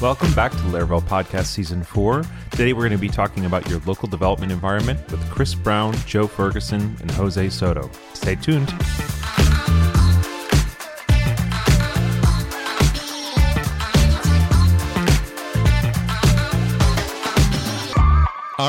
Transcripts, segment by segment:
Welcome back to Laravel Podcast Season 4. Today we're going to be talking about your local development environment with Chris Brown, Joe Ferguson, and Jose Soto. Stay tuned.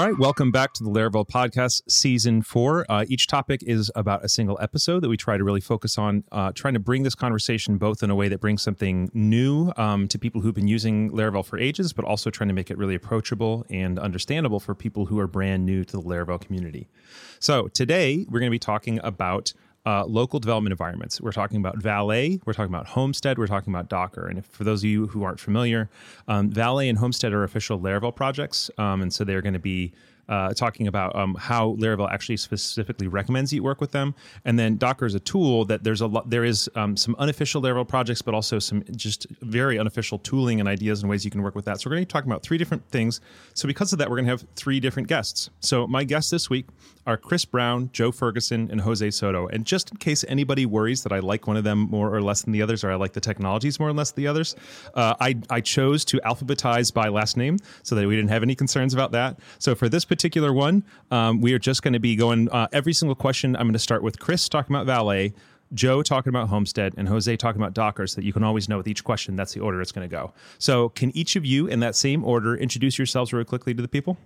All right, welcome back to the Laravel Podcast Season 4. Uh, each topic is about a single episode that we try to really focus on, uh, trying to bring this conversation both in a way that brings something new um, to people who've been using Laravel for ages, but also trying to make it really approachable and understandable for people who are brand new to the Laravel community. So today, we're going to be talking about uh, local development environments. We're talking about Valet, we're talking about Homestead, we're talking about Docker. And if, for those of you who aren't familiar, um, Valet and Homestead are official Laravel projects. Um, and so they're going to be uh, talking about um, how Laravel actually specifically recommends you work with them. And then Docker is a tool that there's a lot, there is um, some unofficial Laravel projects, but also some just very unofficial tooling and ideas and ways you can work with that. So we're going to be talking about three different things. So because of that, we're going to have three different guests. So my guests this week are Chris Brown, Joe Ferguson, and Jose Soto. And just in case anybody worries that I like one of them more or less than the others, or I like the technologies more or less than the others, uh, I, I chose to alphabetize by last name so that we didn't have any concerns about that. So for this particular one, um, we are just going to be going uh, every single question. I'm going to start with Chris talking about Valet. Joe talking about Homestead and Jose talking about Docker so that you can always know with each question that's the order it's going to go. So, can each of you in that same order introduce yourselves really quickly to the people?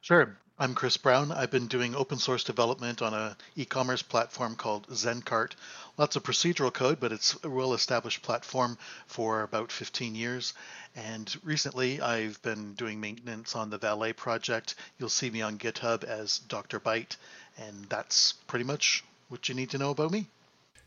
Sure. I'm Chris Brown. I've been doing open source development on a e-commerce platform called Zen Cart. Lots of procedural code, but it's a well-established platform for about 15 years. And recently, I've been doing maintenance on the Valet project. You'll see me on GitHub as Dr. Byte, and that's pretty much what you need to know about me.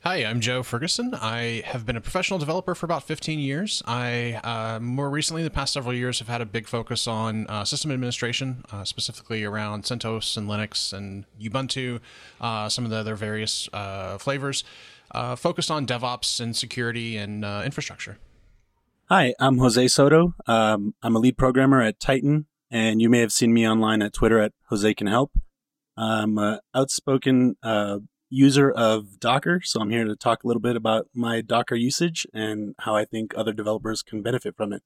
Hi, I'm Joe Ferguson. I have been a professional developer for about 15 years. I, uh, more recently, the past several years, have had a big focus on uh, system administration, uh, specifically around CentOS and Linux and Ubuntu, uh, some of the other various uh, flavors, uh, focused on DevOps and security and uh, infrastructure. Hi, I'm Jose Soto. Um, I'm a lead programmer at Tighten, and you may have seen me online at Twitter at Jose Can Help. I'm an outspoken uh, user of Docker, so I'm here to talk a little bit about my Docker usage and how I think other developers can benefit from it.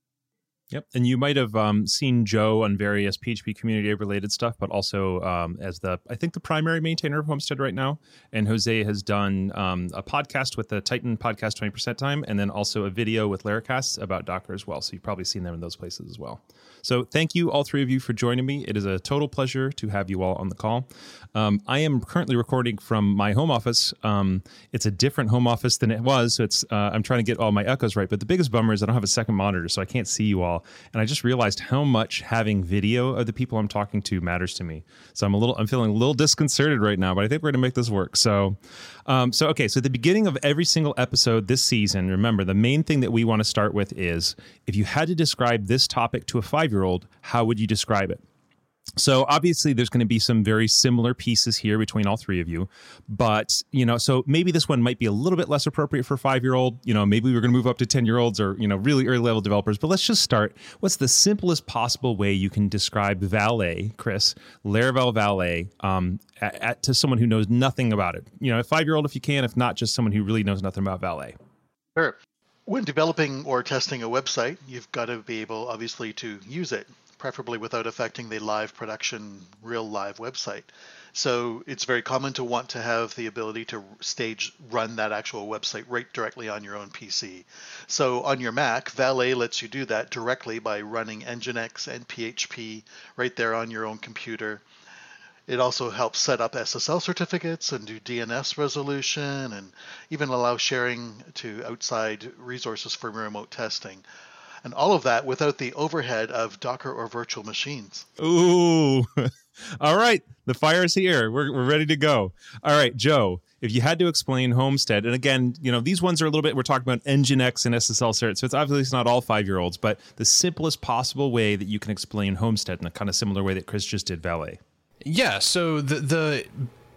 Yep, and you might have um, seen Joe on various PHP community related stuff, but also um, as the I think the primary maintainer of Homestead right now. And Jose has done um, a podcast with the Tighten podcast twenty percent time, and then also a video with Laracast about Docker as well. So you've probably seen them in those places as well. So thank you, all three of you, for joining me. It is a total pleasure to have you all on the call. Um, I am currently recording from my home office. Um, it's a different home office than it was, so it's uh, I'm trying to get all my echoes right. But the biggest bummer is I don't have a second monitor, so I can't see you all. And I just realized how much having video of the people I'm talking to matters to me. So I'm a little I'm feeling a little disconcerted right now, but I think we're going to make this work. So, um, so okay. So the beginning of every single episode this season, remember the main thing that we want to start with is if you had to describe this topic to a five year old, how would you describe it? So obviously there's going to be some very similar pieces here between all three of you, but you know, so maybe this one might be a little bit less appropriate for 5-year-old, you know, maybe we're going to move up to 10-year-olds or, you know, really early level developers, but let's just start. What's the simplest possible way you can describe Valet, Chris, Laravel Valet um, at, at, to someone who knows nothing about it? You know, a 5-year-old if you can, if not just someone who really knows nothing about Valet. Sure when developing or testing a website, you've got to be able, obviously, to use it, preferably without affecting the live production, real live website. So it's very common to want to have the ability to stage run that actual website right directly on your own PC. So on your Mac, Valet lets you do that directly by running Nginx and PHP right there on your own computer. It also helps set up SSL certificates and do DNS resolution and even allow sharing to outside resources for remote testing. And all of that without the overhead of Docker or virtual machines. Ooh. all right. The fire is here. We're, we're ready to go. All right, Joe if you had to explain Homestead, and again, you know, these ones are a little bit, we're talking about Nginx and SSL cert, so it's obviously not all five year olds, but the simplest possible way that you can explain Homestead in a kind of similar way that Chris just did Valet. Yeah, so the the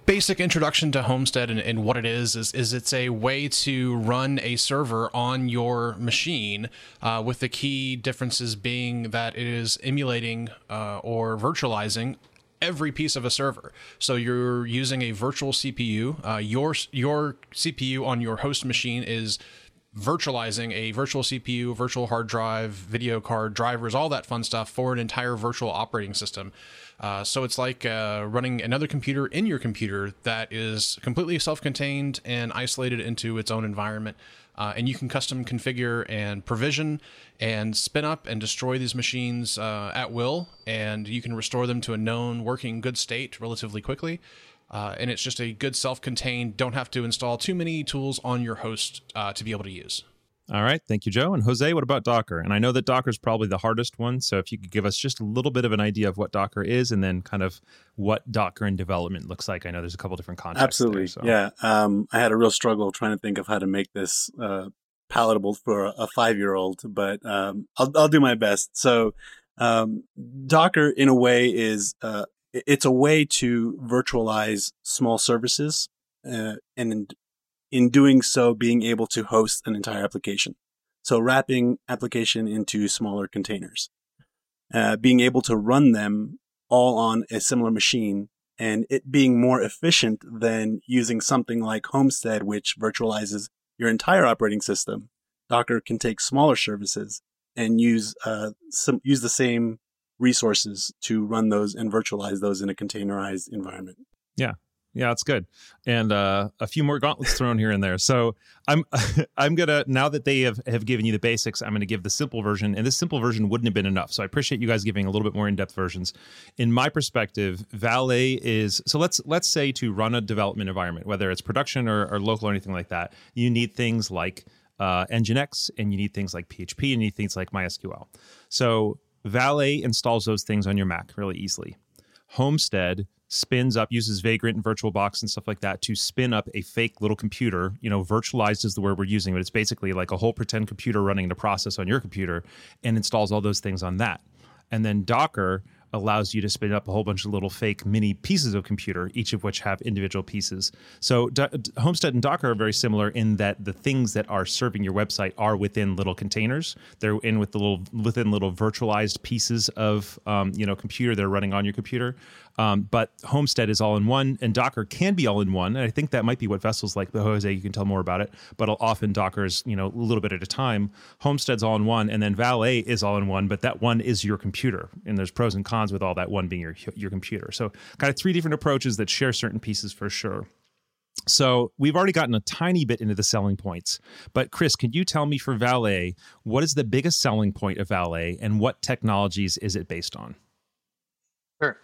basic introduction to Homestead and, and, what it is, is is it's a way to run a server on your machine, uh, with the key differences being that it is emulating uh, or virtualizing every piece of a server. So you're using a virtual CPU. Uh, your your CPU on your host machine is virtualizing a virtual CPU, virtual hard drive, video card, drivers, all that fun stuff for an entire virtual operating system. Uh, so it's like uh, running another computer in your computer that is completely self contained and isolated into its own environment. Uh, and you can custom configure and provision and spin up and destroy these machines uh, at will. And you can restore them to a known working good state relatively quickly. Uh, and it's just a good self-contained. Don't have to install too many tools on your host uh, to be able to use. All right, thank you, Joe. And Jose, what about Docker? And I know that Docker is probably the hardest one. So if you could give us just a little bit of an idea of what Docker is, and then kind of what Docker in development looks like. I know there's a couple different contexts. Absolutely, there, so. yeah. Um, I had a real struggle trying to think of how to make this uh, palatable for a five-year-old, but um, I'll, I'll do my best. So um, Docker, in a way, is uh, it's a way to virtualize small services uh, and in doing so being able to host an entire application so wrapping application into smaller containers uh, being able to run them all on a similar machine and it being more efficient than using something like homestead which virtualizes your entire operating system docker can take smaller services and use uh, some use the same resources to run those and virtualize those in a containerized environment. Yeah. Yeah, that's good. And uh, a few more gauntlets thrown here and there. So I'm I'm gonna now that they have, have given you the basics, I'm gonna give the simple version. And this simple version wouldn't have been enough. So I appreciate you guys giving a little bit more in-depth versions. In my perspective, Valet is so let's let's say to run a development environment, whether it's production or, or local or anything like that, you need things like uh, Nginx and you need things like PHP and you need things like MySQL. So Valet installs those things on your Mac really easily. Homestead spins up, uses Vagrant and VirtualBox and stuff like that to spin up a fake little computer. You know, virtualized is the word we're using, but it's basically like a whole pretend computer running the process on your computer and installs all those things on that. And then Docker allows you to spin up a whole bunch of little fake mini pieces of computer, each of which have individual pieces. So Homestead and Docker are very similar in that the things that are serving your website are within little containers. They're in with the little within little virtualized pieces of um, you know computer that are running on your computer. Um, but Homestead is all in one, and Docker can be all in one. And I think that might be what Vessels like. But Jose, you can tell more about it. But often Docker is you know a little bit at a time. Homestead's all in one, and then Valet is all in one. But that one is your computer, and there's pros and cons with all that one being your your computer. So kind of three different approaches that share certain pieces for sure. So we've already gotten a tiny bit into the selling points, but Chris, can you tell me for Valet what is the biggest selling point of Valet, and what technologies is it based on? Sure.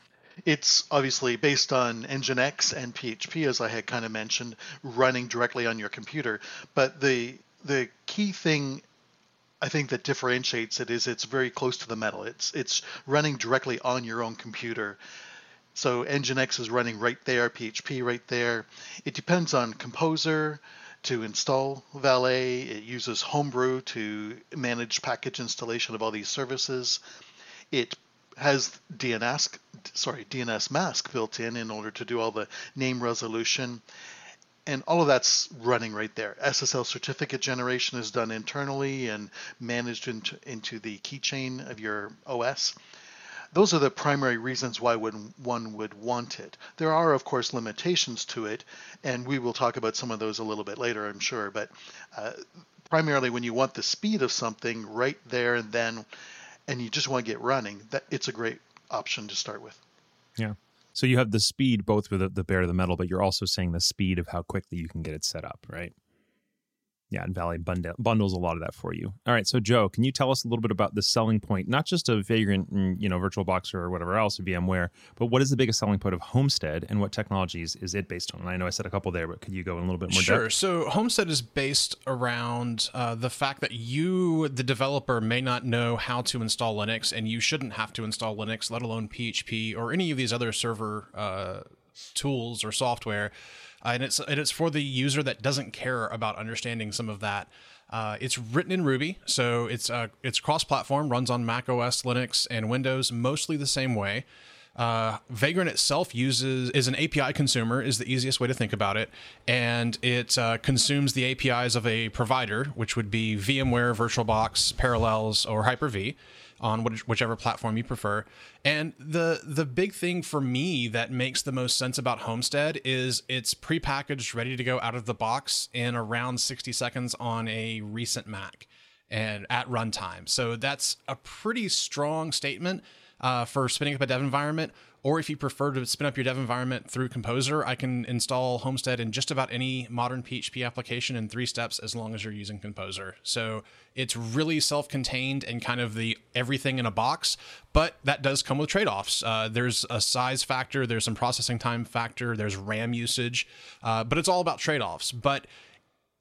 It's obviously based on Nginx and PHP, as I had kind of mentioned, running directly on your computer. But the the key thing I think that differentiates it is it's very close to the metal. It's it's running directly on your own computer. So Nginx is running right there, PHP right there. It depends on Composer to install Valet. It uses Homebrew to manage package installation of all these services. It has DNS sorry dnsmasq built in in order to do all the name resolution and all of that's running right there. SSL certificate generation is done internally and managed into, into the keychain of your OS. Those are the primary reasons why one would want it. There are, of course, limitations to it, and we will talk about some of those a little bit later, I'm sure. But uh, primarily, when you want the speed of something right there and then, and you just want to get running, that it's a great option to start with. Yeah. So you have the speed both with the, the bare the metal, but you're also saying the speed of how quickly you can get it set up, right? Yeah, and Valet bundle, bundles a lot of that for you. All right, so Joe, can you tell us a little bit about the selling point, not just of Vagrant, and, you know, VirtualBox or whatever else, VMware, but what is the biggest selling point of Homestead, and what technologies is it based on? And I know I said a couple there, but could you go in a little bit more sure. depth? So Homestead is based around uh, the fact that you, the developer, may not know how to install Linux, and you shouldn't have to install Linux, let alone PHP or any of these other server uh, tools or software uh, and it's and it's for the user that doesn't care about understanding some of that. Uh, it's written in Ruby, so it's uh, it's cross-platform, runs on Mac OS, Linux, and Windows, mostly the same way. Uh, Vagrant itself uses is an API consumer is the easiest way to think about it, and it uh, consumes the APIs of a provider, which would be VMware, VirtualBox, Parallels, or Hyper-V. On whichever platform you prefer. And the the big thing for me that makes the most sense about Homestead is it's prepackaged, ready to go out of the box in around 60 seconds on a recent Mac and at runtime. So that's a pretty strong statement uh, for spinning up a dev environment. Or if you prefer to spin up your dev environment through Composer, I can install Homestead in just about any modern PHP application in three steps as long as you're using Composer. So it's really self contained and kind of the everything in a box, but that does come with trade offs. Uh, there's a size factor, there's some processing time factor, there's RAM usage, uh, but it's all about trade offs. But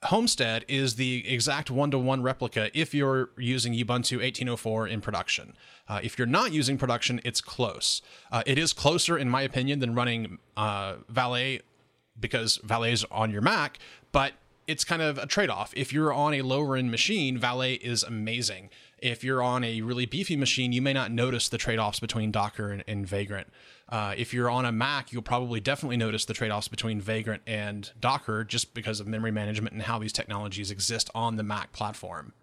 Homestead is the exact one to one replica if you're using Ubuntu 1804 in production. Uh, if you're not using production, it's close. Uh, it is closer, in my opinion, than running uh, Valet because Valet is on your Mac, but it's kind of a trade off. If you're on a lower end machine, Valet is amazing. If you're on a really beefy machine, you may not notice the trade offs between Docker and, and Vagrant. Uh, if you're on a Mac, you'll probably definitely notice the trade offs between Vagrant and Docker just because of memory management and how these technologies exist on the Mac platform.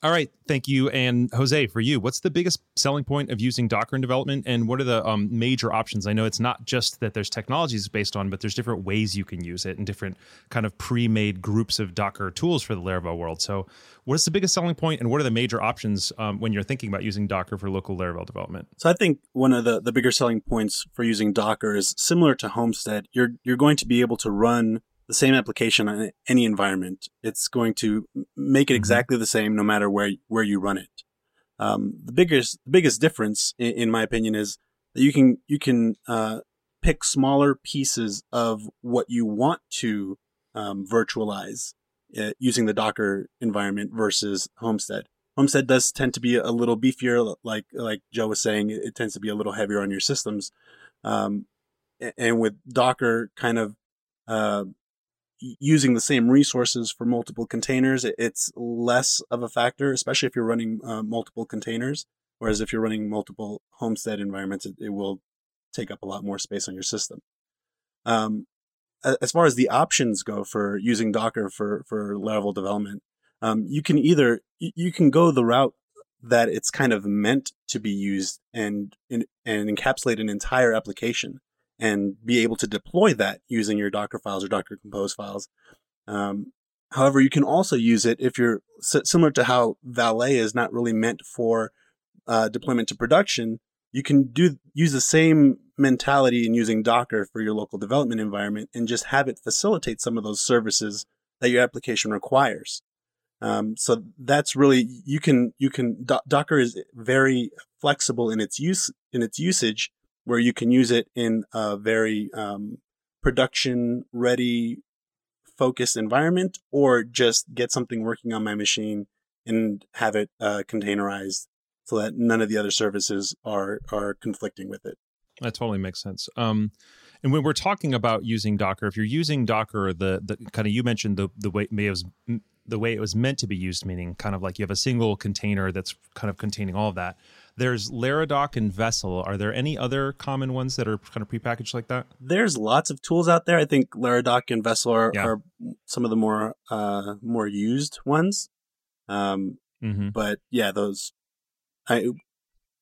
All right, thank you. And Jose, for you, what's the biggest selling point of using Docker in development, and what are the um, major options? I know it's not just that there's technologies based on, but there's different ways you can use it, and different kind of pre-made groups of Docker tools for the Laravel world. So, what's the biggest selling point, and what are the major options um, when you're thinking about using Docker for local Laravel development? So, I think one of the the bigger selling points for using Docker is similar to Homestead. You're you're going to be able to run the same application on any environment. It's going to make it mm-hmm. exactly the same no matter where where you run it. Um, the biggest the biggest difference, in, in, my opinion, is that you can you can uh, pick smaller pieces of what you want to um, virtualize uh, using the Docker environment versus Homestead. Homestead does tend to be a little beefier, like like Joe was saying. It tends to be a little heavier on your systems, um, and with Docker, kind of uh, using the same resources for multiple containers, it's less of a factor, especially if you're running uh, multiple containers. Whereas if you're running multiple homestead environments, it, it, will take up a lot more space on your system. Um, as far as the options go for using Docker for for Laravel development, um, you can either you can go the route that it's kind of meant to be used and and encapsulate an entire application and be able to deploy that using your Docker files or Docker Compose files. Um, however, you can also use it if you're similar to how Valet is not really meant for uh, deployment to production. You can do use the same mentality in using Docker for your local development environment and just have it facilitate some of those services that your application requires. Um, so that's really you can you can Do- Docker is very flexible in its use in its usage where you can use it in a very um, production ready focused environment or just get something working on my machine and have it uh, containerized so that none of the other services are are conflicting with it. That totally makes sense. Um, and when we're talking about using docker if you're using docker the the kind of you mentioned the the way it was the way it was meant to be used meaning kind of like you have a single container that's kind of containing all of that there's Laradock and Vessel. Are there any other common ones that are kind of prepackaged like that? There's lots of tools out there. I think Laradock and Vessel are, yeah. are some of the more uh, more used ones. Um, mm-hmm. But yeah, those I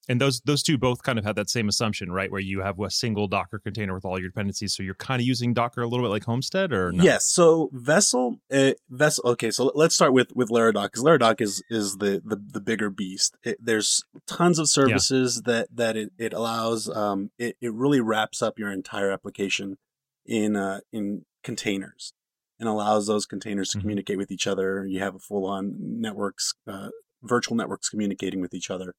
and those those two both kind of have that same assumption, right? Where you have a single Docker container with all your dependencies, so you're kind of using Docker a little bit like Homestead, or no? yes. So Vessel, uh, Vessel. Okay, so let's start with with Laradock because Laradock is is the the, the bigger beast. It, there's tons of services yeah. that that it, it allows. Um, it it really wraps up your entire application in uh in containers and allows those containers to mm-hmm. communicate with each other. You have a full on networks, uh, virtual networks communicating with each other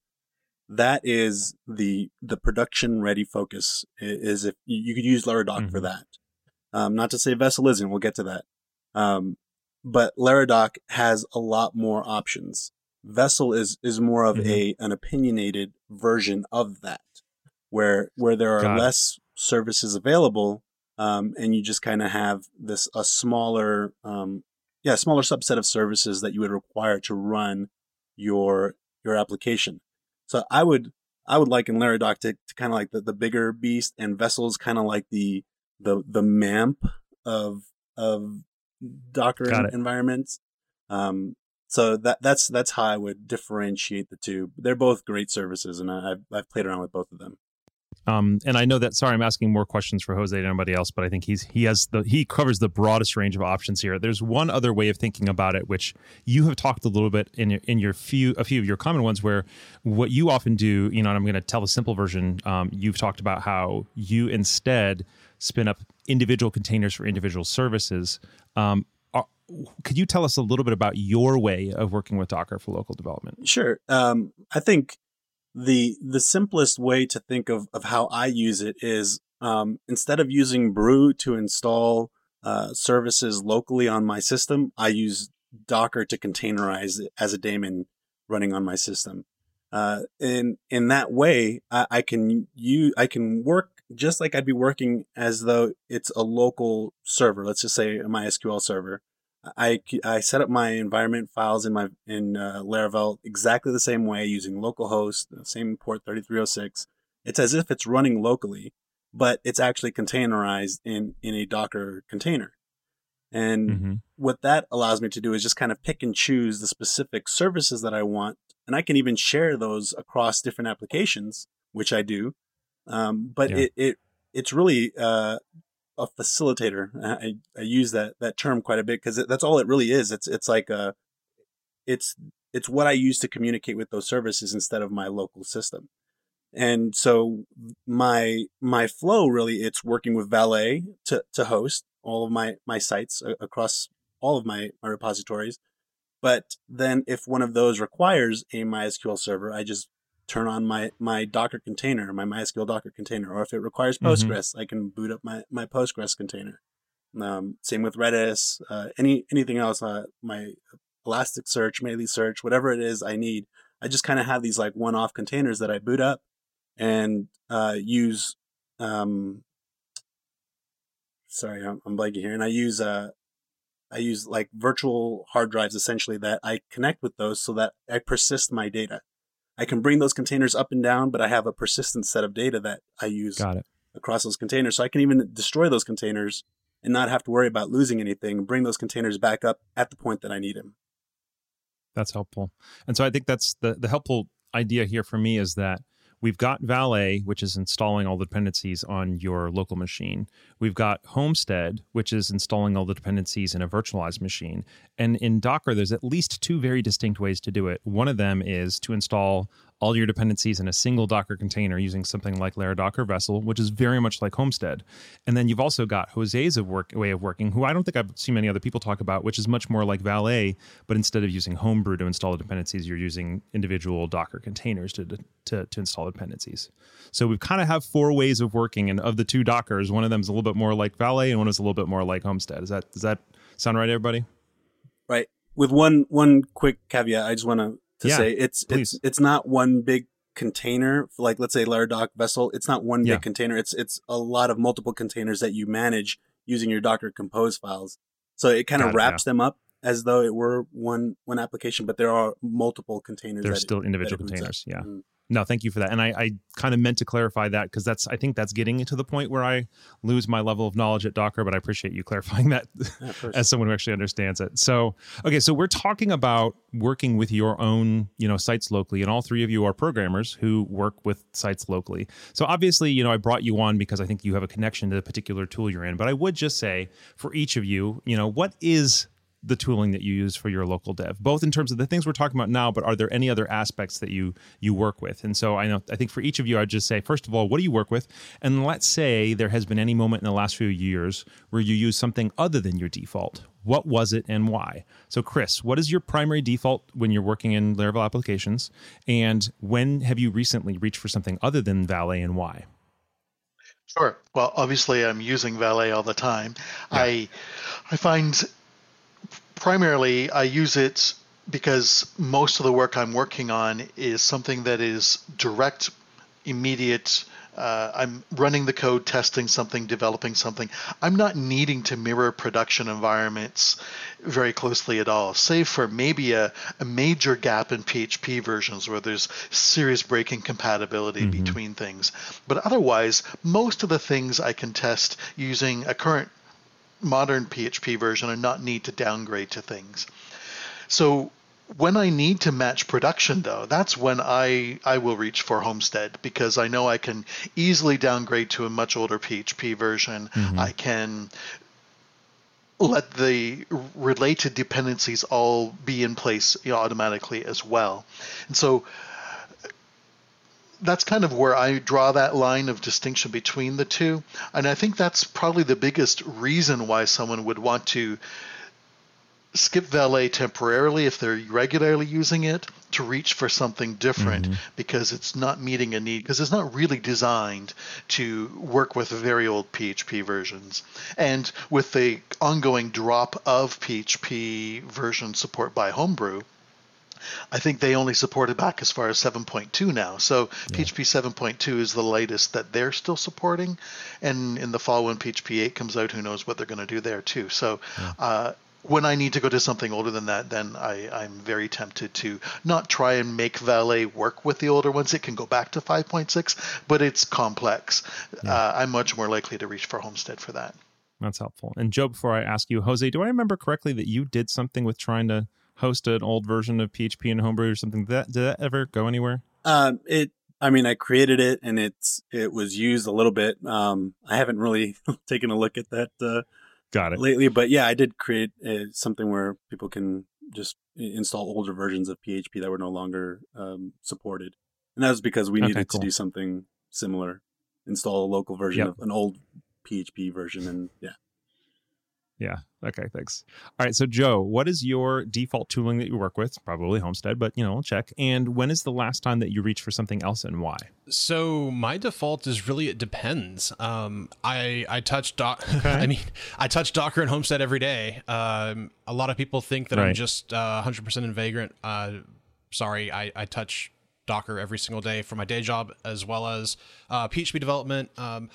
that is the the production ready focus is if you could use Laradock mm-hmm. for that. Um, not to say Vessel isn't, we'll get to that. Um, but Laradock has a lot more options. Vessel is is more of mm-hmm. a an opinionated version of that, where where there are Got less it. services available, um, and you just kind of have this a smaller, um, yeah, smaller subset of services that you would require to run your your application. So I would I would liken Laradock to, to kind of like the, the bigger beast, and Vessel's kind of like the the the MAMP of of Docker environments. Um, so that that's that's how I would differentiate the two. They're both great services, and I've I've played around with both of them. Um, and I know that. Sorry, I'm asking more questions for Jose than anybody else, but I think he's he has the he covers the broadest range of options here. There's one other way of thinking about it, which you have talked a little bit in your, in your few a few of your common ones, where what you often do, you know, and I'm going to tell the simple version. Um, you've talked about how you instead spin up individual containers for individual services. Um, are, could you tell us a little bit about your way of working with Docker for local development? Sure. Um, I think the the simplest way to think of, of how I use it is um, instead of using Brew to install uh, services locally on my system, I use Docker to containerize it as a daemon running on my system. Uh, in in that way, I, I can you I can work just like I'd be working as though it's a local server. Let's just say a MySQL server. I, I set up my environment files in my in uh, Laravel exactly the same way using localhost, the same port 3306. It's as if it's running locally, but it's actually containerized in in a Docker container. And mm-hmm. what that allows me to do is just kind of pick and choose the specific services that I want, and I can even share those across different applications, which I do. Um, but yeah. it, it it's really uh, a facilitator. I, I use that that term quite a bit because that's all it really is. It's it's like a it's it's what I use to communicate with those services instead of my local system. And so my my flow really it's working with Valet to to host all of my my sites across all of my my repositories. But then if one of those requires a MySQL server, I just turn on my my Docker container, my MySQL Docker container, or if it requires mm-hmm. Postgres, mm-hmm. I can boot up my my Postgres container. Um, same with Redis, uh, any anything else, uh, my Elasticsearch, Meilisearch, whatever it is I need. I just kind of have these like one-off containers that I boot up and uh, use. Um, sorry, I'm, I'm blanking here, and I use uh, I use like virtual hard drives essentially that I connect with those so that I persist my data. I can bring those containers up and down, but I have a persistent set of data that I use Got it. across those containers. So I can even destroy those containers and not have to worry about losing anything bring those containers back up at the point that I need them. That's helpful. And so I think that's the, the helpful idea here for me is that We've got Valet, which is installing all the dependencies on your local machine. We've got Homestead, which is installing all the dependencies in a virtualized machine. And in Docker, there's at least two very distinct ways to do it. One of them is to install all your dependencies in a single Docker container using something like Laradock or Vessel, which is very much like Homestead. And then you've also got Jose's of work, way of working, who I don't think I've seen many other people talk about, which is much more like Valet, but instead of using Homebrew to install the dependencies, you're using individual Docker containers to, to, to install dependencies. So we kind of have four ways of working, and of the two Dockers, one of them is a little bit more like Valet, and one is a little bit more like Homestead. Is that does that sound right, everybody? Right. With one one quick caveat, I just want to to yeah, say it's please. it's it's not one big container like let's say Laradock vessel it's not one yeah. big container it's it's a lot of multiple containers that you manage using your docker compose files so it kind of wraps yeah. them up as though it were one one application but there are multiple containers there's still individual containers yeah mm-hmm. No, thank you for that. And I, I kind of meant to clarify that because that's I think that's getting to the point where I lose my level of knowledge at Docker, but I appreciate you clarifying that as someone who actually understands it. So okay, so we're talking about working with your own, you know, sites locally, and all three of you are programmers who work with sites locally. So obviously, you know, I brought you on because I think you have a connection to the particular tool you're in. But I would just say for each of you, you know, what is the tooling that you use for your local dev, both in terms of the things we're talking about now, but are there any other aspects that you you work with? And so I know I think for each of you, I'd just say first of all, what do you work with? And let's say there has been any moment in the last few years where you use something other than your default. What was it and why? So, Chris, what is your primary default when you're working in Laravel applications? And when have you recently reached for something other than Valet and why? Sure. Well, obviously, I'm using Valet all the time. Yeah. I I find primarily I use it because most of the work I'm working on is something that is direct, immediate. Uh, I'm running the code, testing something, developing something. I'm not needing to mirror production environments very closely at all, save for maybe a, a major gap in PHP versions where there's serious breaking compatibility mm-hmm. between things. But otherwise, most of the things I can test using a current modern PHP version and not need to downgrade to things. So when I need to match production, though, that's when I, I will reach for Homestead because I know I can easily downgrade to a much older PHP version. Mm-hmm. I can let the related dependencies all be in place automatically as well. And so that's kind of where I draw that line of distinction between the two. And I think that's probably the biggest reason why someone would want to skip valet temporarily if they're regularly using it to reach for something different mm-hmm. because it's not meeting a need because it's not really designed to work with very old PHP versions and with the ongoing drop of PHP version support by Homebrew I think they only support it back as far as 7.2 now. So yeah. PHP 7.2 is the latest that they're still supporting. And in the fall, when PHP 8 comes out, who knows what they're going to do there too. So yeah. uh, when I need to go to something older than that, then I, I'm very tempted to not try and make Valet work with the older ones. It can go back to 5.6, but it's complex. Yeah. Uh, I'm much more likely to reach for Homestead for that. That's helpful. And Joe, before I ask you, Jose, do I remember correctly that you did something with trying to host an old version of PHP and Homebrew or something? Did that, did that ever go anywhere? Um, it I mean, I created it and it's it was used a little bit. Um, I haven't really taken a look at that uh, Got it. Lately, but yeah, I did create uh, something where people can just install older versions of PHP that were no longer um, supported, and that was because we needed okay, cool. to do something similar, install a local version yep. of an old PHP version, and yeah. Yeah. Okay. Thanks. All right. So, Joe, what is your default tooling that you work with? Probably Homestead, but you know, we'll check. And when is the last time that you reached for something else, and why? So, my default is really it depends. Um, I I touch doc. Okay. I mean, I touch Docker and Homestead every day. Um, a lot of people think that right. I'm just uh, 100% in Vagrant. Uh, sorry, I I touch Docker every single day for my day job as well as uh, PHP development. Um,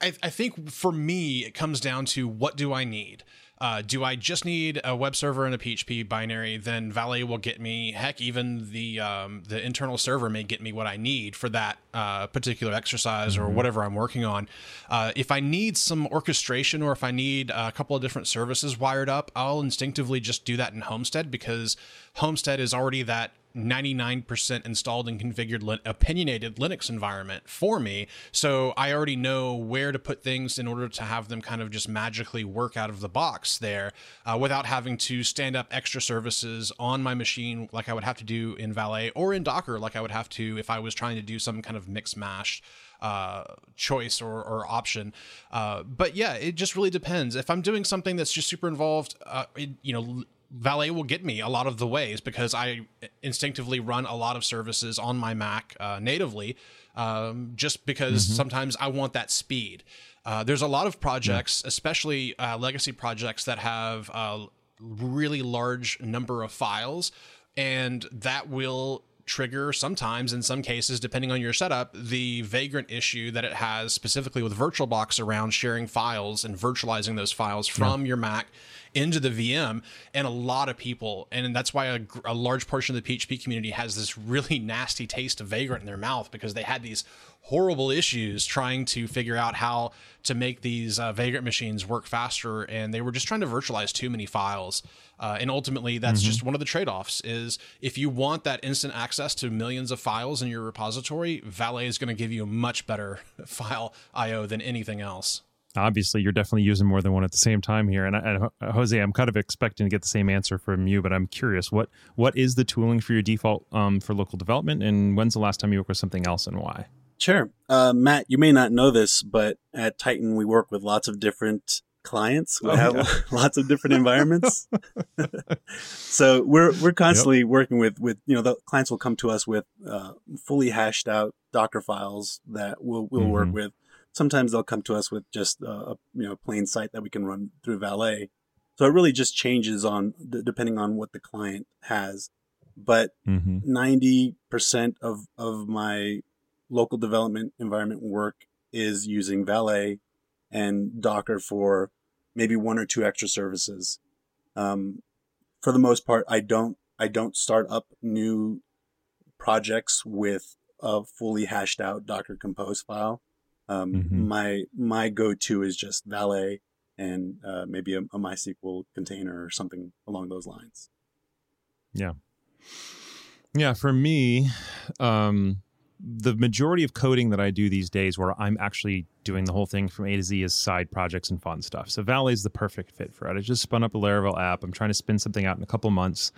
I, I think for me, it comes down to what do I need? Uh, do I just need a web server and a PHP binary? Then Valet will get me. Heck, even the um, the internal server may get me what I need for that uh, particular exercise mm-hmm. or whatever I'm working on. Uh, if I need some orchestration or if I need a couple of different services wired up, I'll instinctively just do that in Homestead because Homestead is already that 99% installed and configured opinionated Linux environment for me. So I already know where to put things in order to have them kind of just magically work out of the box there uh, without having to stand up extra services on my machine like I would have to do in Valet or in Docker like I would have to if I was trying to do some kind of mix mash uh, choice or, or option. Uh, but yeah, it just really depends. If I'm doing something that's just super involved, uh, it, you know, Valet will get me a lot of the ways because I instinctively run a lot of services on my Mac uh, natively, um, just because mm-hmm. sometimes I want that speed. Uh, there's a lot of projects, yeah. especially uh, legacy projects, that have a really large number of files, and that will trigger sometimes in some cases depending on your setup the vagrant issue that it has specifically with virtualbox around sharing files and virtualizing those files from yeah. your mac into the VM, and a lot of people, and that's why a, a, large portion of the PHP community has this really nasty taste of Vagrant in their mouth because they had these horrible issues trying to figure out how to make these uh, Vagrant machines work faster, and they were just trying to virtualize too many files. Uh, and ultimately, that's mm-hmm. just one of the trade-offs. Is if you want that instant access to millions of files in your repository, Valet is going to give you a much better file I/O than anything else obviously you're definitely using more than one at the same time here. And, and, jose i'm kind of expecting to get the same answer from you but i'm curious what what is the tooling for your default um, for local development? And when's the last time you worked with something else and why? Sure. Uh, matt you may not know this but at Tighten we work with lots of different clients. We oh, have yeah. lots of different environments. So we're we're constantly yep. working with with you know the clients will come to us with uh, fully hashed out docker files that we'll we'll mm-hmm. work with sometimes they'll come to us with just a, you know plain site that we can run through Valet. So it really just changes on depending on what the client has. But mm-hmm. 90 percent of of my local development environment work is using Valet and Docker for maybe one or two extra services. Um, for the most part, I don't I don't start up new projects with a fully hashed out Docker Compose file. Um, mm-hmm. My my go to is just Valet and uh, maybe a, a, MySQL container or something along those lines. Yeah. Yeah, for me, um, the majority of coding that I do these days, where I'm actually doing the whole thing from A to Z, is side projects and fun stuff. So Valet is the perfect fit for it. I just spun up a Laravel app. I'm trying to spin something out in a couple months,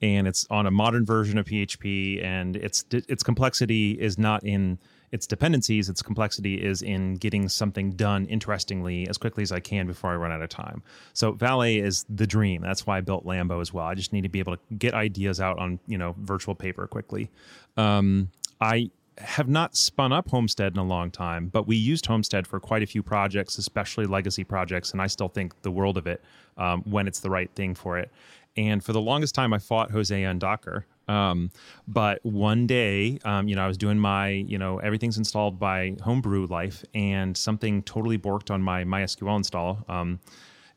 and it's on a modern version of PHP, and its its complexity is not in its dependencies, its complexity is in getting something done interestingly as quickly as I can before I run out of time. So Valet is the dream. That's why I built Lambo as well. I just need to be able to get ideas out on you know virtual paper quickly. Um, I have not spun up Homestead in a long time, but we used Homestead for quite a few projects, especially legacy projects, and I still think the world of it um, when it's the right thing for it. And for the longest time, I fought Jose on Docker. Um, but one day, um, you know, I was doing my, you know, everything's installed by Homebrew life, and something totally borked on my MySQL install. Um,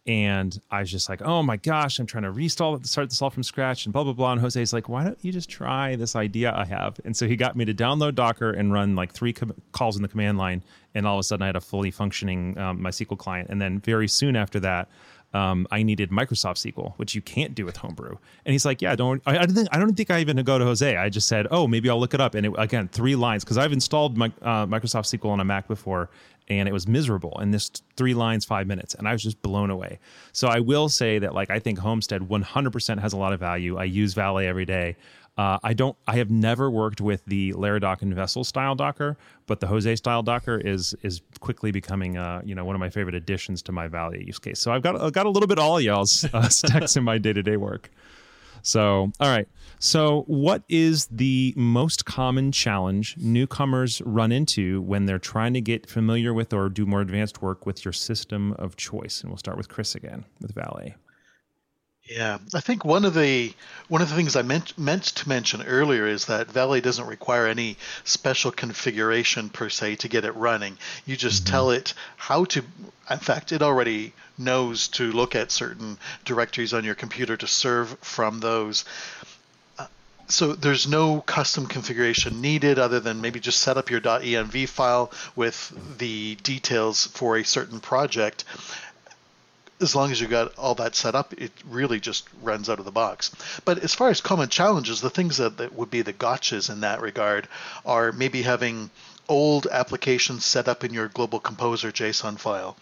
and I was just like, oh my gosh, I'm trying to restall start this all from scratch, and blah blah blah. And Jose's like, why don't you just try this idea I have? And so he got me to download Docker and run like three com- calls in the command line, and all of a sudden I had a fully functioning um, MySQL client. And then very soon after that, um, I needed Microsoft SQL, which you can't do with Homebrew. And he's like, yeah, don't. I, I, don't think I don't think I even go to Jose. I just said, oh, maybe I'll look it up. And it, again, three lines because I've installed my, uh, Microsoft SQL on a Mac before, and it was miserable. And this three lines, five minutes, and I was just blown away. So I will say that like I think Homestead 100% has a lot of value. I use Valet every day. Uh, I don't. I have never worked with the Laradock and Vessel style Docker, but the Jose style Docker is is quickly becoming, uh, you know, one of my favorite additions to my Valet use case. So I've got I've got a little bit all y'all's uh, stacks in my day to day work. So all right. So what is the most common challenge newcomers run into when they're trying to get familiar with or do more advanced work with your system of choice? And we'll start with Chris again with Valet. Yeah, I think one of the one of the things I meant meant to mention earlier is that Valet doesn't require any special configuration per se to get it running. You just mm-hmm. tell it how to. In fact, it already knows to look at certain directories on your computer to serve from those. Uh, so there's no custom configuration needed other than maybe just set up your .env file with the details for a certain project as long as you've got all that set up, it really just runs out of the box. But as far as common challenges, the things that, that would be the gotchas in that regard are maybe having old applications set up in your global composer JSON file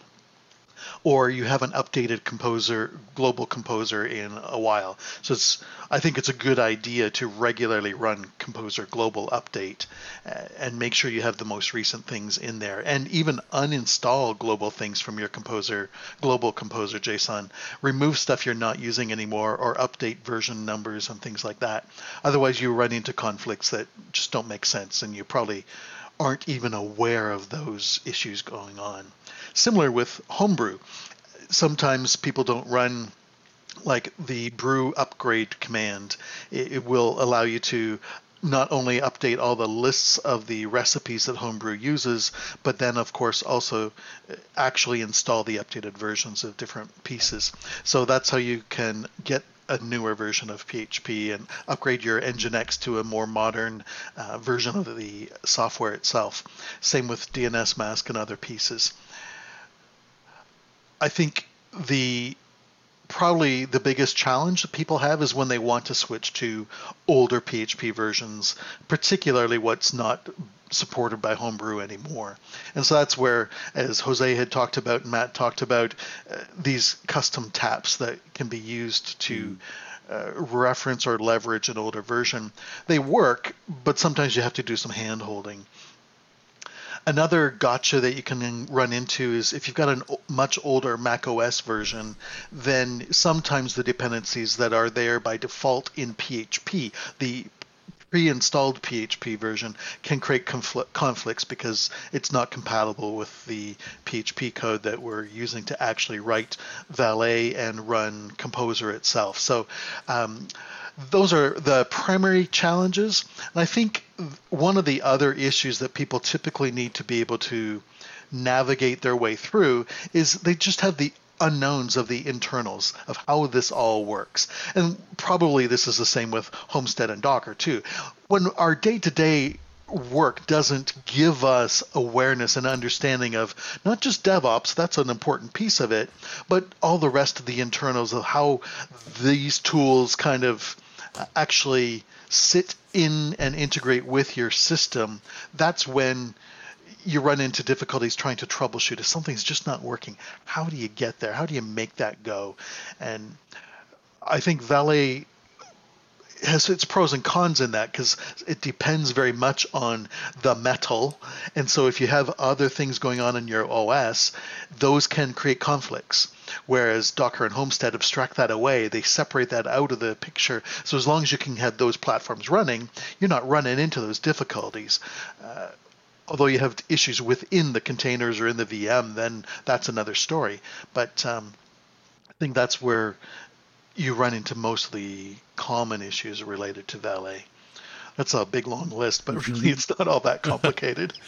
or you haven't updated composer global composer in a while. So it's i think it's a good idea to regularly run composer global update uh, and make sure you have the most recent things in there. And even uninstall global things from your composer global composer json remove stuff you're not using anymore or update version numbers and things like that. Otherwise you run into conflicts that just don't make sense and you probably aren't even aware of those issues going on Similar with homebrew. Sometimes people don't run like the brew upgrade command. It, it will allow you to not only update all the lists of the recipes that Homebrew uses, but then, of course, also uh, actually install the updated versions of different pieces. So that's how you can get a newer version of PHP and upgrade your Nginx to a more modern uh, version of the software itself. Same with dnsmasq and other pieces. I think the probably the biggest challenge that people have is when they want to switch to older PHP versions, particularly what's not supported by Homebrew anymore. And so that's where, as Jose had talked about, and Matt talked about, uh, these custom taps that can be used to. Uh, reference or leverage an older version. They work, but sometimes you have to do some hand holding. Another gotcha that you can run into is if you've got a much older Mac OS version, then sometimes the dependencies that are there by default in PHP, the pre-installed PHP version can create confl- conflicts because it's not compatible with the PHP code that we're using to actually write Valet and run Composer itself. So um, those are the primary challenges. And I think one of the other issues that people typically need to be able to navigate their way through is they just have the unknowns of the internals of how this all works. And probably this is the same with Homestead and Docker too. When our day to day work doesn't give us awareness and understanding of not just DevOps, that's an important piece of it, but all the rest of the internals of how these tools kind of actually sit in and integrate with your system, that's when you run into difficulties trying to troubleshoot if something's just not working. How do you get there? How do you make that go? And I think Valet has its pros and cons in that because it depends very much on the metal. And so if you have other things going on in your OS, those can create conflicts. Whereas Docker and Homestead abstract that away, they separate that out of the picture. So as long as you can have those platforms running, you're not running into those difficulties. Uh, although you have issues within the containers or in the VM, then that's another story. But um, I think that's where you run into mostly common issues related to valet. That's a big long list, but really it's not all that complicated.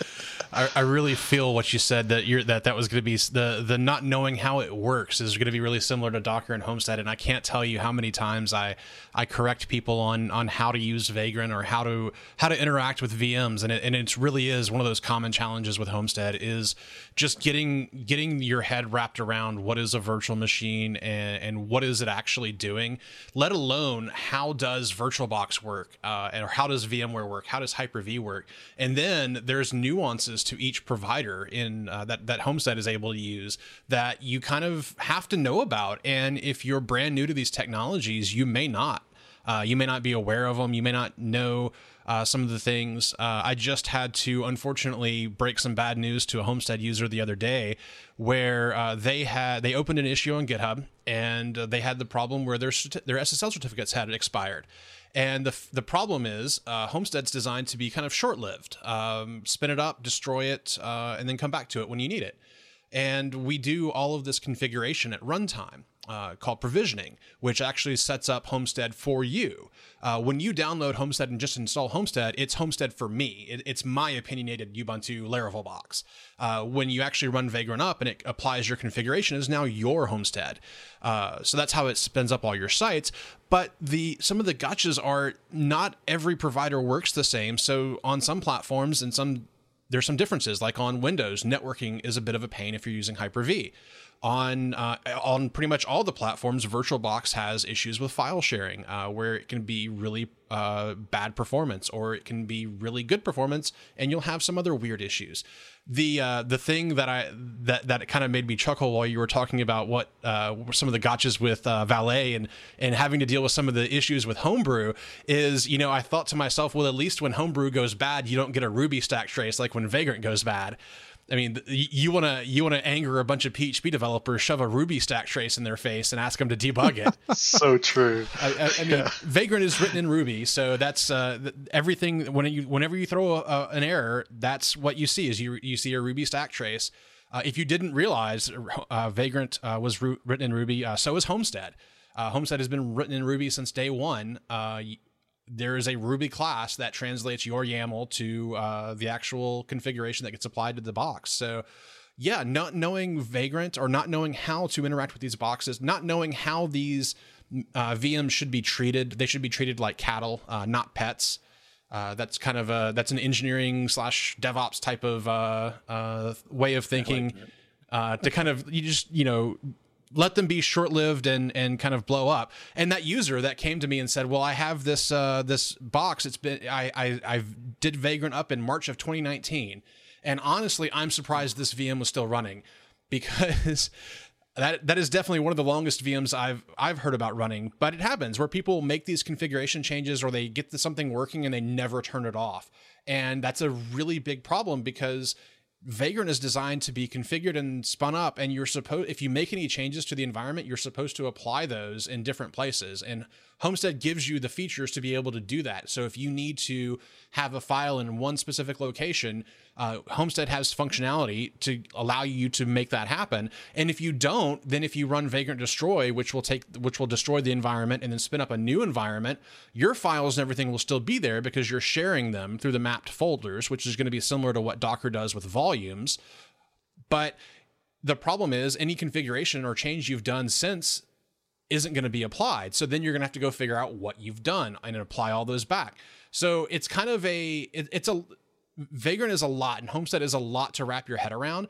I, I, really feel what you said that you're that that was going to be the the not knowing how it works is going to be really similar to Docker and Homestead, and I can't tell you how many times I I correct people on on how to use Vagrant or how to how to interact with VMs, and it and it really is one of those common challenges with Homestead is just getting getting your head wrapped around what is a virtual machine and and what is it actually doing, let alone how does VirtualBox work uh, or how does VMware work, how does Hyper-V work, and then there's nuances to each provider in uh, that that Homestead is able to use that you kind of have to know about. And if you're brand new to these technologies, you may not. Uh, you may not be aware of them. You may not know uh, some of the things. Uh, I just had to unfortunately break some bad news to a Homestead user the other day, where uh, they had they opened an issue on GitHub and they had the problem where their their SSL certificates had expired. And the, the problem is, uh, Homestead's designed to be kind of short lived. Um, spin it up, destroy it, uh, and then come back to it when you need it. And we do all of this configuration at runtime uh, called provisioning, which actually sets up Homestead for you. Uh, when you download Homestead and just install Homestead, it's Homestead for me. It, it's my opinionated Ubuntu Laravel box. Uh, when you actually run Vagrant up and it applies your configuration, is now your Homestead. Uh, so that's how it spins up all your sites. But the some of the gotchas are not every provider works the same. So on some platforms and some there's some differences. Like on Windows, networking is a bit of a pain if you're using Hyper-V on uh, on pretty much all the platforms, VirtualBox has issues with file sharing, uh, where it can be really uh, bad performance, or it can be really good performance, and you'll have some other weird issues. The uh, the thing that I that that kind of made me chuckle while you were talking about what uh, some of the gotchas with uh, Valet and and having to deal with some of the issues with Homebrew is, you know, I thought to myself, well, at least when Homebrew goes bad, you don't get a Ruby stack trace like when Vagrant goes bad. I mean, you want to you want to anger a bunch of PHP developers, shove a Ruby stack trace in their face, and ask them to debug it. so true. I, I, I mean, yeah. Vagrant is written in Ruby, so that's uh, everything. When you whenever you throw a, an error, that's what you see is you you see a Ruby stack trace. Uh, if you didn't realize, uh, Vagrant uh, was ru- written in Ruby. Uh, so is Homestead. Uh, Homestead has been written in Ruby since day one there is a Ruby class that translates your YAML to uh, the actual configuration that gets applied to the box. So, yeah, not knowing Vagrant or not knowing how to interact with these boxes, not knowing how these uh, VMs should be treated, they should be treated like cattle, uh, not pets. Uh, that's kind of a that's an engineering slash DevOps type of uh, uh, way of thinking. to kind of you just you know let them be short-lived and and kind of blow up. And that user that came to me and said, "Well, I have this uh, this box. It's been I I I did Vagrant up in March of 2019, and honestly, I'm surprised this VM was still running because." That, that is definitely one of the longest VMs I've I've heard about running, but it happens where people make these configuration changes or they get something working and they never turn it off, and that's a really big problem because Vagrant is designed to be configured and spun up, and you're supposed if you make any changes to the environment, you're supposed to apply those in different places. And Homestead gives you the features to be able to do that. So if you need to have a file in one specific location, uh, Homestead has functionality to allow you to make that happen. And if you don't, then if you run Vagrant Destroy, which will take which will destroy the environment and then spin up a new environment, your files and everything will still be there because you're sharing them through the mapped folders, which is going to be similar to what Docker does with volumes. But the problem is any configuration or change you've done since isn't going to be applied. So then you're going to have to go figure out what you've done and apply all those back. So it's kind of a it, it's a Vagrant is a lot and Homestead is a lot to wrap your head around.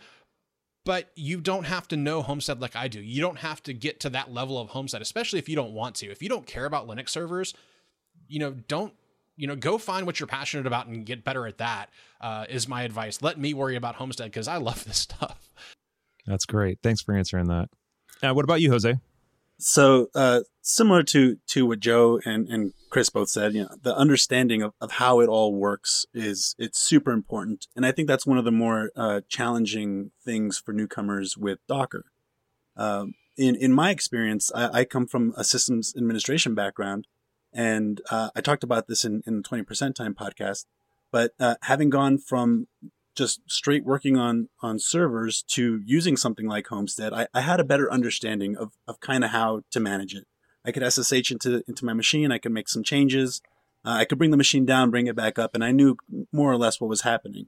But you don't have to know Homestead like I do. You don't have to get to that level of Homestead, especially if you don't want to. If you don't care about Linux servers, you know, don't you know, go find what you're passionate about and get better at that. Uh, is my advice. Let me worry about Homestead because I love this stuff. That's great. Thanks for answering that. Uh, what about you, Jose? So uh, similar to to what Joe and, and Chris both said, you know, the understanding of, of how it all works is it's super important, and I think that's one of the more uh, challenging things for newcomers with Docker. Um, in in my experience, I, I, come from a systems administration background, and uh, I talked about this in in the twenty percent time podcast. But uh, having gone from just straight working on on servers to using something like Homestead, I, I had a better understanding of, of kind of how to manage it. I could SSH into into my machine. I could make some changes. Uh, I could bring the machine down, bring it back up, and I knew more or less what was happening.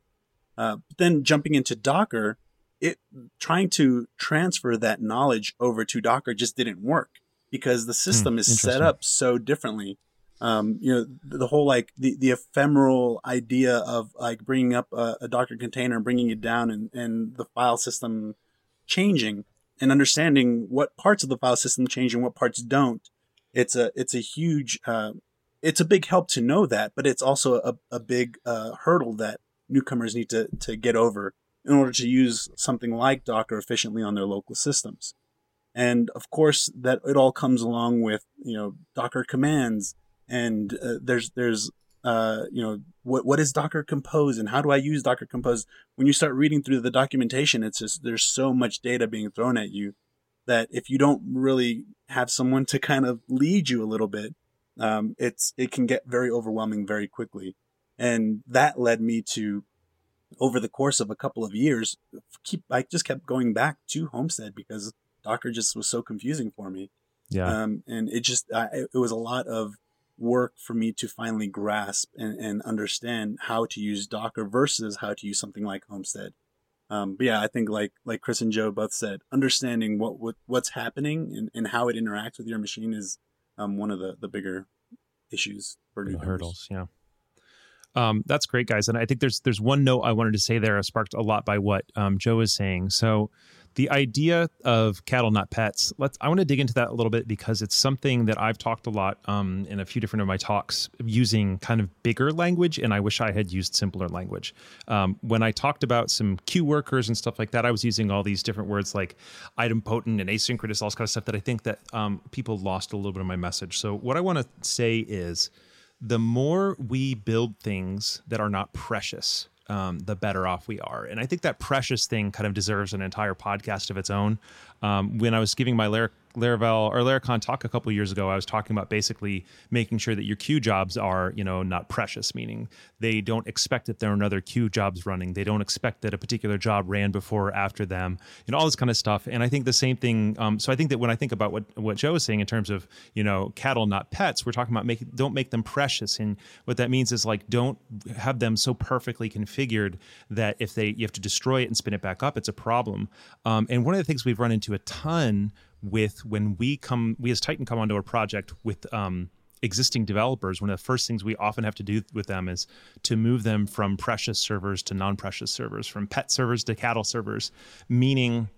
Uh, but then jumping into Docker, it trying to transfer that knowledge over to Docker just didn't work because the hmm, system is set up so differently um, you know the whole like the, the ephemeral idea of like bringing up a, a docker container and bringing it down and, and the file system changing and understanding what parts of the file system change and what parts don't it's a it's a huge uh, it's a big help to know that but it's also a, a big uh, hurdle that newcomers need to, to get over in order to use something like docker efficiently on their local systems. And of course that it all comes along with you know docker commands and uh, there's there's uh, you know what what is Docker Compose and how do I use Docker Compose? When you start reading through the documentation, it's just there's so much data being thrown at you that if you don't really have someone to kind of lead you a little bit, um, it's it can get very overwhelming very quickly, and that led me to over the course of a couple of years keep I just kept going back to Homestead because Docker just was so confusing for me. Yeah, um, and it just I, it was a lot of work for me to finally grasp and, and understand how to use Docker versus how to use something like Homestead. Um, but yeah, I think like like Chris and Joe both said, understanding what, what what's happening and, and how it interacts with your machine is um, one of the the bigger issues for new hurdles. Yeah. Um, that's great, guys. And I think there's there's one note I wanted to say there, sparked a lot by what um, Joe is saying. So the idea of cattle not pets let's i want to dig into that a little bit because it's something that i've talked a lot um, in a few different of my talks using kind of bigger language and i wish i had used simpler language. Um, when i talked about some queue workers and stuff like that i was using all these different words like idempotent and asynchronous all this kind of stuff that i think that um, people lost a little bit of my message. So what i want to say is the more we build things that are not precious um, the better off we are. And I think that precious thing kind of deserves an entire podcast of its own. Um, when I was giving my Lar- Laravel or Laracon talk a couple years ago, I was talking about basically making sure that your queue jobs are, you know, not precious, meaning they don't expect that there are another queue jobs running. They don't expect that a particular job ran before or after them, you know, all this kind of stuff. And I think the same thing. Um, so I think that when I think about what what Joe was saying in terms of, you know, cattle not pets, we're talking about make don't make them precious. And what that means is like don't have them so perfectly configured that if they you have to destroy it and spin it back up, it's a problem. Um, and one of the things we've run into a ton with when we come, we as Tighten come onto a project with um, existing developers, one of the first things we often have to do with them is to move them from precious servers to non-precious servers, from pet servers to cattle servers, meaning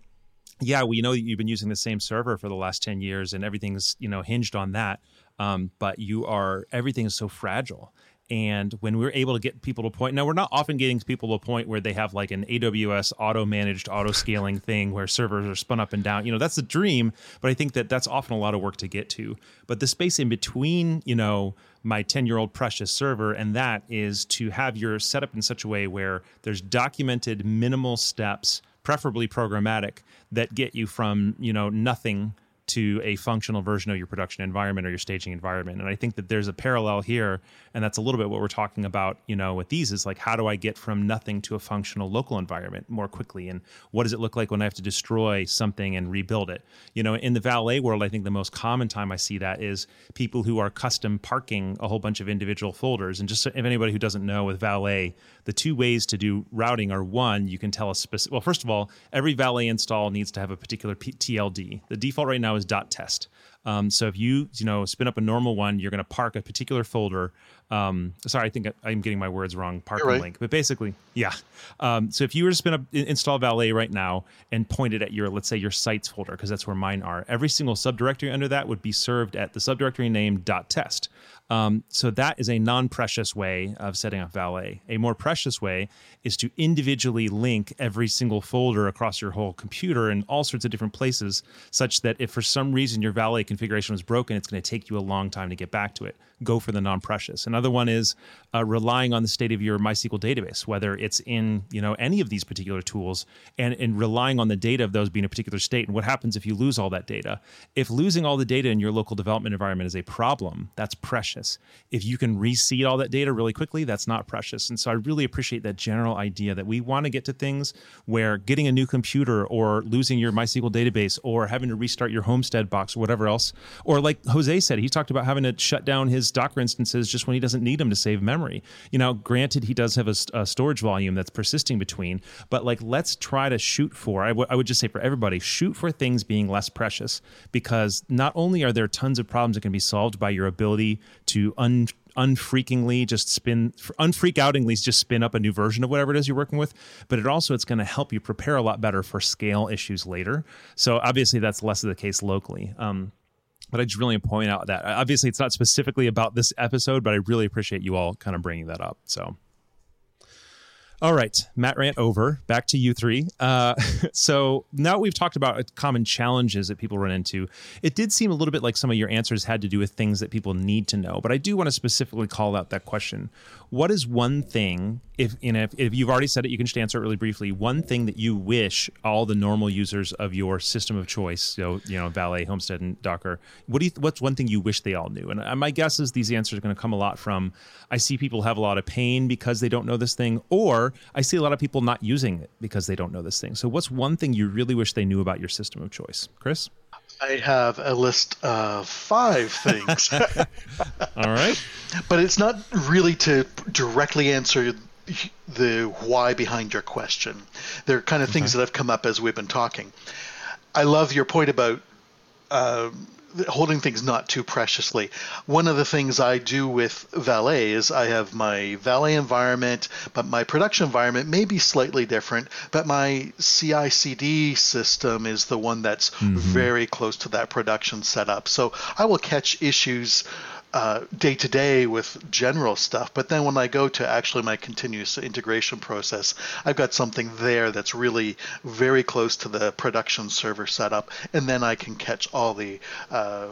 yeah, we know that you've been using the same server for the last 10 years and everything's, you know, hinged on that. Um, but you are everything is so fragile and when we're able to get people to point, now we're not often getting people to a point where they have like an AWS auto managed, auto scaling thing where servers are spun up and down. You know, that's the dream, but I think that that's often a lot of work to get to. But the space in between, you know, my 10 year old precious server and that is to have your setup in such a way where there's documented minimal steps preferably programmatic that get you from you know nothing to a functional version of your production environment or your staging environment. And I think that there's a parallel here, and that's a little bit what we're talking about, you know, with these is like how do I get from nothing to a functional local environment more quickly? And what does it look like when I have to destroy something and rebuild it? You know, in the valet world, I think the most common time I see that is people who are custom parking a whole bunch of individual folders. And just if anybody who doesn't know with valet, the two ways to do routing are one, you can tell a specific, well, first of all, every valet install needs to have a particular P- TLD. The default right now is dot test. Um, so if you you know spin up a normal one, you're going to park a particular folder. Um, sorry, I think I'm getting my words wrong. park right. link, but basically, yeah. Um, so if you were to spin up install Valet right now and point it at your let's say your sites folder because that's where mine are. Every single subdirectory under that would be served at the subdirectory name dot test. Um, so that is a non-precious way of setting up Valet. A more precious way is to individually link every single folder across your whole computer in all sorts of different places, such that if for some reason your Valet configuration was broken, it's going to take you a long time to get back to it. Go for the non-precious. Another one is uh, relying on the state of your MySQL database, whether it's in you know any of these particular tools, and, and relying on the data of those being a particular state. And what happens if you lose all that data? If losing all the data in your local development environment is a problem, that's precious. If you can reseed all that data really quickly, that's not precious. And so I really appreciate that general idea that we want to get to things where getting a new computer or losing your MySQL database or having to restart your Homestead box or whatever else, or like Jose said, he talked about having to shut down his Docker instances just when he doesn't need them to save memory. You know, granted, he does have a, a storage volume that's persisting between, but like let's try to shoot for, I, w- I would just say for everybody, shoot for things being less precious because not only are there tons of problems that can be solved by your ability to un unfreakingly just spin unfreak outingly just spin up a new version of whatever it is you're working with but it also it's going to help you prepare a lot better for scale issues later so obviously that's less of the case locally um, but I just really point out that obviously it's not specifically about this episode, but I really appreciate you all kind of bringing that up. So. All right, Matt rant over. Back to you three. Uh, so now we've talked about common challenges that people run into. It did seem a little bit like some of your answers had to do with things that people need to know, but I do want to specifically call out that question. What is one thing, if you know, if, if you've already said it, you can just answer it really briefly. One thing that you wish all the normal users of your system of choice, so you know, Valet, Homestead, and Docker, what do you? What's one thing you wish they all knew? And uh, my guess is these answers are going to come a lot from. I see people have a lot of pain because they don't know this thing, or I see a lot of people not using it because they don't know this thing. So, what's one thing you really wish they knew about your system of choice, Chris? I have a list of five things. All right. But it's not really to directly answer the why behind your question. They're kind of things that have come up as we've been talking. I love your point about uh, holding things not too preciously. One of the things I do with Valet is I have my Valet environment, but my production environment may be slightly different, but my CI CD system is the one that's mm-hmm. very close to that production setup. So I will catch issues day to day with general stuff. But then when I go to actually my continuous integration process, I've got something there that's really very close to the production server setup, and then I can catch all the uh,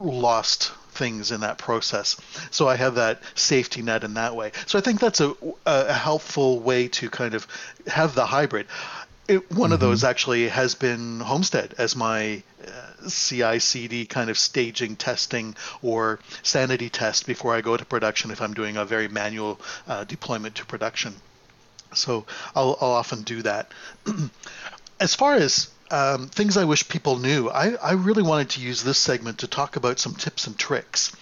lost things in that process. So I have that safety net in that way. So I think that's a, a helpful way to kind of have the hybrid. It, one mm-hmm. of those actually has been Homestead as my uh, CI/CD kind of staging testing or sanity test before I go to production if I'm doing a very manual uh, deployment to production. So I'll, I'll often do that. as far as um, things I wish people knew, I, I really wanted to use this segment to talk about some tips and tricks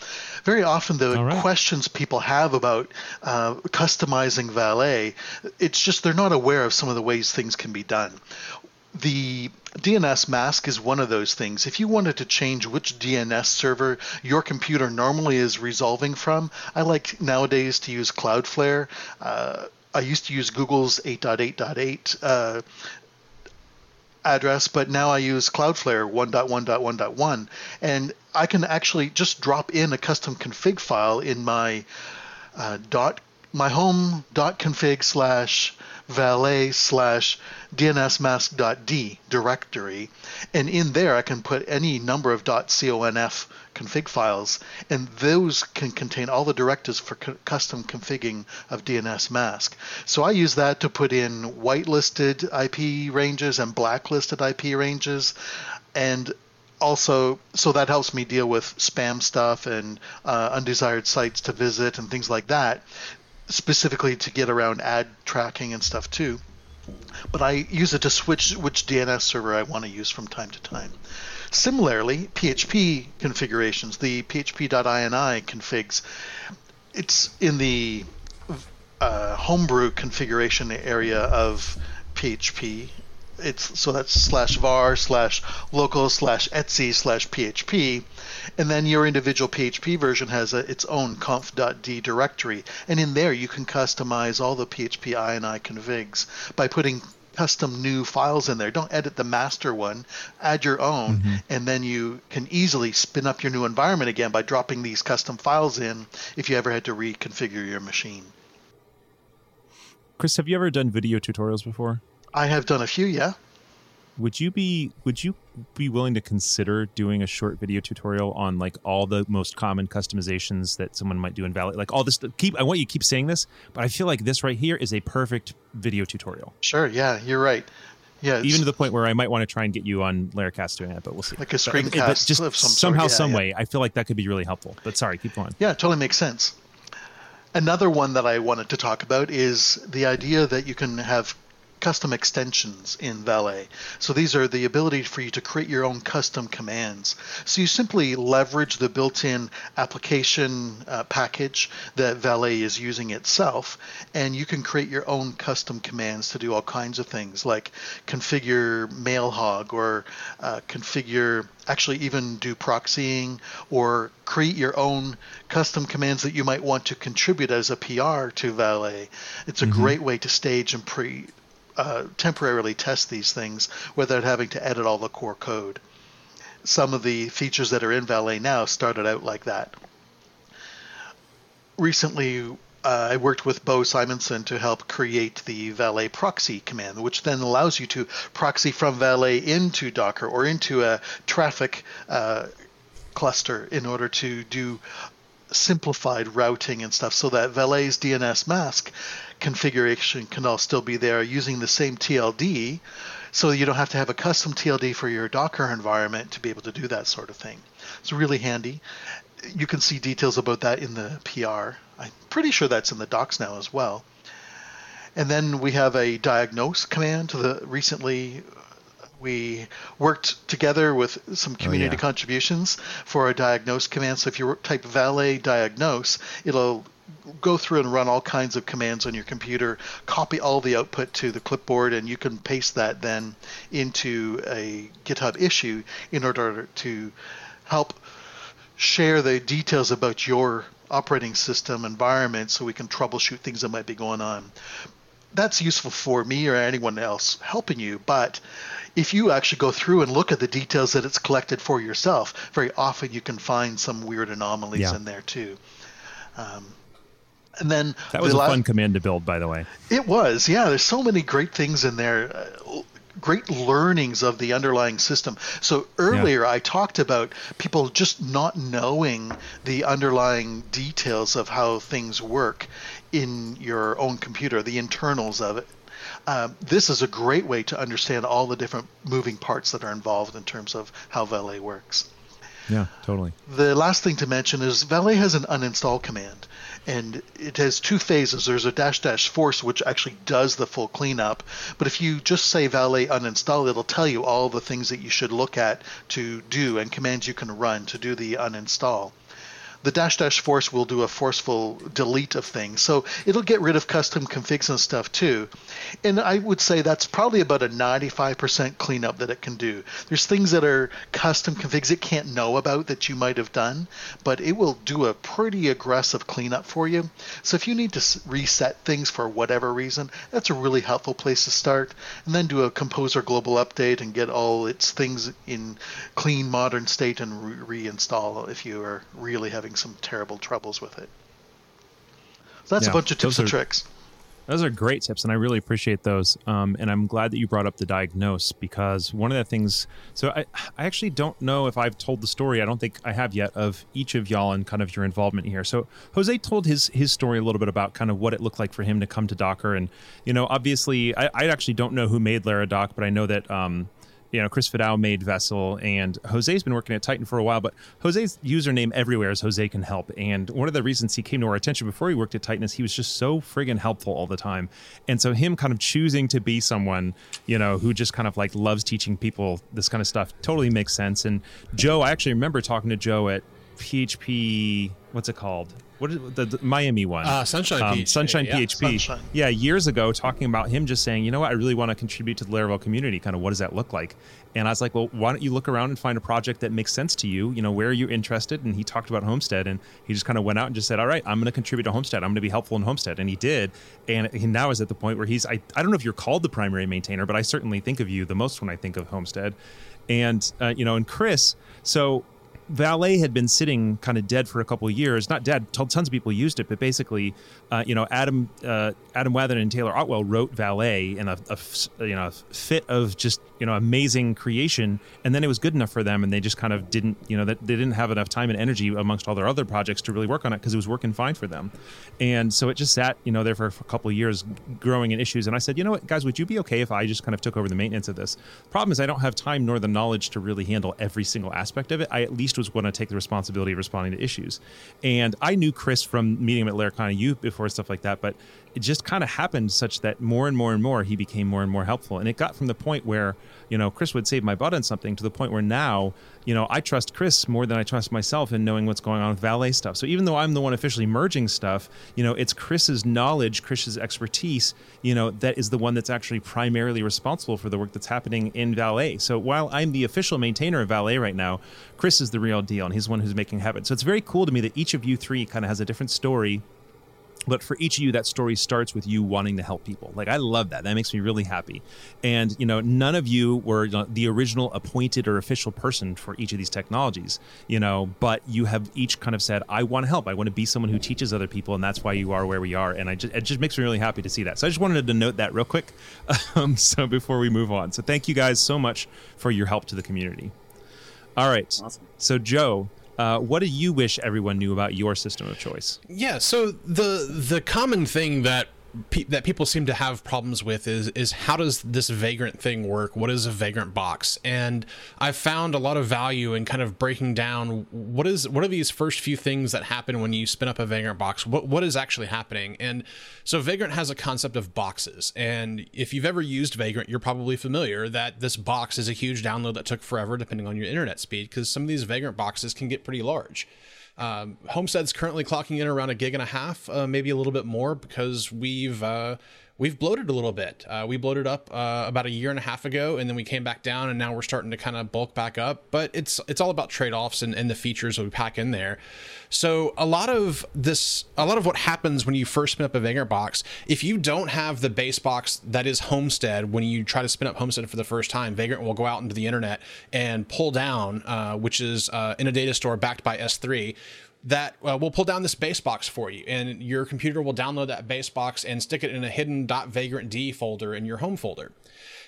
very often the right. questions people have about uh, customizing Valet, it's just they're not aware of some of the ways things can be done. The dnsmasq is one of those things. If you wanted to change which DNS server your computer normally is resolving from, I like nowadays to use Cloudflare. Uh, I used to use Google's 8.8.8 uh, address, but now I use Cloudflare 1.1.1.1, and I can actually just drop in a custom config file in my uh, my home dot config slash valet slash dnsmasq.d directory, and in there I can put any number of .conf config files, and those can contain all the directives for custom configuring of dnsmasq. So I use that to put in whitelisted IP ranges and blacklisted IP ranges, and also so that helps me deal with spam stuff and uh, undesired sites to visit and things like that specifically to get around ad tracking and stuff too but I use it to switch which DNS server I want to use from time to time. Similarly, PHP configurations, the php.ini configs, it's in the uh, homebrew configuration area of PHP. It's so that's slash var slash local slash etsy slash php, and then your individual PHP version has a, its own conf.d directory, and in there you can customize all the PHP ini configs by putting custom new files in there. Don't edit the master one, add your own, mm-hmm. and then you can easily spin up your new environment again by dropping these custom files in if you ever had to reconfigure your machine. Chris, have you ever done video tutorials before? I have done a few, yeah. Would you be would you be willing to consider doing a short video tutorial on like all the most common customizations that someone might do in Valet? Like all this keep I want you to keep saying this, but I feel like this right here is a perfect video tutorial. Sure, yeah, you're right. Yeah, even to the point where I might want to try and get you on Laracast doing it, but we'll see. Like a screencast, but, but just some somehow, yeah, some yeah. way, I feel like that could be really helpful. But sorry, keep going. Yeah, totally makes sense. Another one that I wanted to talk about is the idea that you can have custom extensions in Valet. So these are the ability for you to create your own custom commands. So you simply leverage the built-in application uh, package that Valet is using itself, and you can create your own custom commands to do all kinds of things like configure Mailhog or uh, configure actually even do proxying or create your own custom commands that you might want to contribute as a PR to Valet. It's a mm-hmm. great way to stage and pre uh, temporarily test these things without having to edit all the core code. Some of the features that are in Valet now started out like that. Recently, uh, I worked with Beau Simensen to help create the Valet proxy command, which then allows you to proxy from Valet into Docker or into a Traefik uh, cluster in order to do simplified routing and stuff so that Valet's dnsmasq configuration can all still be there using the same TLD so you don't have to have a custom TLD for your Docker environment to be able to do that sort of thing. It's really handy. You can see details about that in the PR. I'm pretty sure that's in the docs now as well. And then we have a diagnose command to the recently we worked together with some oh, community oh, yeah. contributions for a diagnose command. So if you type valet diagnose, it'll go through and run all kinds of commands on your computer, copy all the output to the clipboard, and you can paste that then into a GitHub issue in order to help share the details about your operating system environment so we can troubleshoot things that might be going on. That's useful for me or anyone else helping you, but if you actually go through and look at the details that it's collected for yourself, very often you can find some weird anomalies yeah. in there too. Um, and then that was a fun command to build, by the way. It was, yeah. There's so many great things in there. Uh, great learnings of the underlying system. So earlier yeah. I talked about people just not knowing the underlying details of how things work in your own computer, the internals of it. Uh, this is a great way to understand all the different moving parts that are involved in terms of how Valet works. Yeah, totally. The last thing to mention is Valet has an uninstall command, and it has two phases. There's a dash dash force, which actually does the full cleanup, but if you just say Valet uninstall, it'll tell you all the things that you should look at to do and commands you can run to do the uninstall the dash dash force will do a forceful delete of things. So it'll get rid of custom configs and stuff too. And I would say that's probably about a 95% cleanup that it can do. There's things that are custom configs it can't know about that you might have done, but it will do a pretty aggressive cleanup for you. So if you need to reset things for whatever reason, that's a really helpful place to start. And then do a composer global update and get all its things in clean modern state and re- reinstall if you are really having some terrible troubles with it. So that's yeah, a bunch of tips and tricks. Those are great tips, and I really appreciate those. Um, and I'm glad that you brought up the diagnose because one of the things. So I, I actually don't know if I've told the story. I don't think I have yet of each of y'all and kind of your involvement here. So Jose told his his story a little bit about kind of what it looked like for him to come to Docker, and you know, obviously, I, I actually don't know who made Laradock, but I know that um, you know, Chris Fidao made Vessel, and Jose's been working at Tighten for a while, but Jose's username everywhere is Jose Can Help. And one of the reasons he came to our attention before he worked at Tighten is he was just so friggin' helpful all the time. And so him kind of choosing to be someone, you know, who just kind of like loves teaching people this kind of stuff totally makes sense. And Joe, I actually remember talking to Joe at PHP, what's it called? What is the, the Miami one? Uh, Sunshine um, PHP. Sunshine yeah. PHP. Sunshine. Yeah, years ago, talking about him just saying, you know what, I really want to contribute to the Laravel community. Kind of, what does that look like? And I was like, well, why don't you look around and find a project that makes sense to you? You know, where are you interested? And he talked about Homestead, and he just kind of went out and just said, all right, I'm going to contribute to Homestead. I'm going to be helpful in Homestead, and he did. And he now is at the point where he's, I, I don't know if you're called the primary maintainer, but I certainly think of you the most when I think of Homestead. And uh, you know, and Chris, so Valet had been sitting kind of dead for a couple years. Not dead. Tons of people used it, but basically, uh, you know, Adam uh, Adam Wathan and Taylor Otwell wrote Valet in a, a you know fit of just you know amazing creation, and then it was good enough for them, and they just kind of didn't you know that they didn't have enough time and energy amongst all their other projects to really work on it because it was working fine for them, and so it just sat you know there for a couple of years growing in issues. And I said, you know what, guys, would you be okay if I just kind of took over the maintenance of this? Problem is, I don't have time nor the knowledge to really handle every single aspect of it. I at least was going to take the responsibility of responding to issues, and I knew Chris from meeting him at Laracon U before stuff like that, but it just kind of happened such that more and more and more he became more and more helpful, and it got from the point where you know Chris would save my butt on something to the point where now you know I trust Chris more than I trust myself in knowing what's going on with Valet stuff. So even though I'm the one officially merging stuff, you know it's Chris's knowledge, Chris's expertise, you know that is the one that's actually primarily responsible for the work that's happening in Valet. So while I'm the official maintainer of Valet right now, Chris is the real deal, and he's the one who's making happen. So it's very cool to me that each of you three kind of has a different story but for each of you that story starts with you wanting to help people. Like i love that. That makes me really happy. And you know none of you were the original appointed or official person for each of these technologies you know but you have each kind of said i want to help. I want to be someone who teaches other people and that's why you are where we are. And i just it just makes me really happy to see that. So i just wanted to note that real quick. Um, so before we move on so thank you guys so much for your help to the community. All right. Awesome. so joe uh, what do you wish everyone knew about your system of choice Yeah. So the the common thing that pe- that people seem to have problems with is is how does this vagrant thing work? What is a vagrant box? And I've found a lot of value in kind of breaking down what is what are these first few things that happen when you spin up a vagrant box? What what is actually happening? And so vagrant has a concept of boxes, and if you've ever used vagrant, you're probably familiar that this box is a huge download that took forever depending on your internet speed because some of these vagrant boxes can get pretty large. Um, Homestead's currently clocking in around a gig and a half, uh, maybe a little bit more, because we've uh, we've bloated a little bit. Uh, we bloated up uh, about a year and a half ago, and then we came back down, and now we're starting to kind of bulk back up. But it's it's all about trade offs and, and the features that we pack in there. So a lot of this, a lot of what happens when you first spin up a Vagrant box, if you don't have the base box that is Homestead, when you try to spin up Homestead for the first time, Vagrant will go out into the internet and pull down, uh, which is uh, in a data store backed by S3 that uh, will pull down this base box for you and your computer will download that base box and stick it in a hidden .vagrant.d folder in your home folder.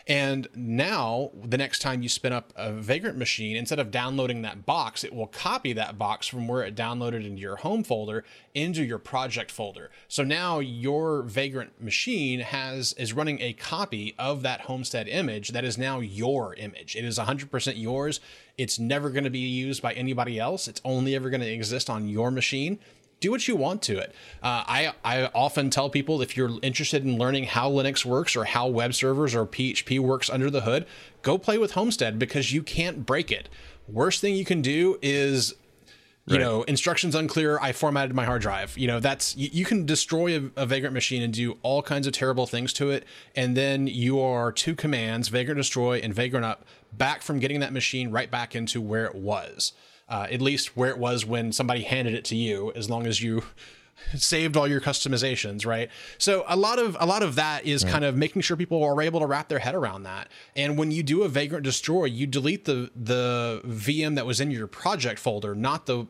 And now the next time you spin up a vagrant machine instead of downloading that box it will copy that box from where it downloaded into your home folder into your project folder. So now your vagrant machine has is running a copy of that homestead image that is now your image. It is 100% yours it's never going to be used by anybody else it's only ever going to exist on your machine do what you want to it. Uh, I I often tell people if you're interested in learning how Linux works or how web servers or PHP works under the hood, go play with Homestead because you can't break it. Worst thing you can do is you Right. know instructions unclear i formatted my hard drive. You know that's you, you can destroy a, a vagrant machine and do all kinds of terrible things to it and then you are two commands vagrant destroy and vagrant up back from getting that machine right back into where it was. Uh, at least where it was when somebody handed it to you as long as you saved all your customizations right? So a lot of a lot of that is kind of making sure people are able to wrap their head around that. And when you do a vagrant destroy you delete the the vm that was in your project folder not the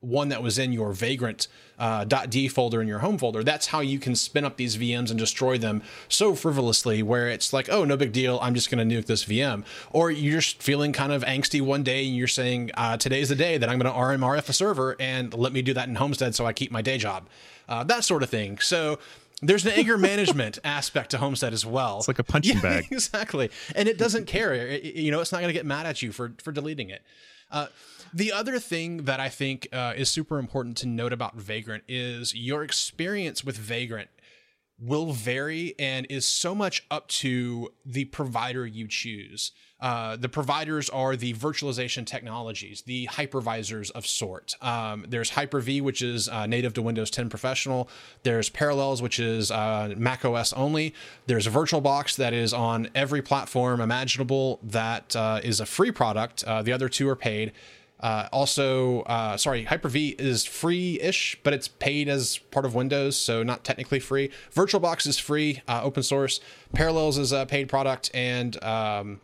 one that was in your vagrant uh, .d folder in your home folder. That's how you can spin up these VMs and destroy them so frivolously, where it's like, oh, no big deal, I'm just going to nuke this VM. Or you're just feeling kind of angsty one day and you're saying, uh, today's the day that I'm going to RMRF a server and let me do that in Homestead so I keep my day job. Uh, that sort of thing. So there's an anger management aspect to Homestead as well. It's like a punching bag. exactly. And it doesn't care. It- you know, it's not going to get mad at you for for deleting it. Uh, the other thing that I think uh, is super important to note about Vagrant is your experience with Vagrant will vary and is so much up to the provider you choose. uh, the providers are the virtualization technologies, the hypervisors of sort. Um, there's Hyper-V, which is uh, native to Windows 10 Professional. There's Parallels, which is uh, Mac OS only. There's VirtualBox that is on every platform imaginable. That uh, is a free product. Uh, the other two are paid. Uh, also, uh, sorry, Hyper-V is free-ish, but it's paid as part of Windows, so not technically free. VirtualBox is free, uh, open source. Parallels is a paid product, and um,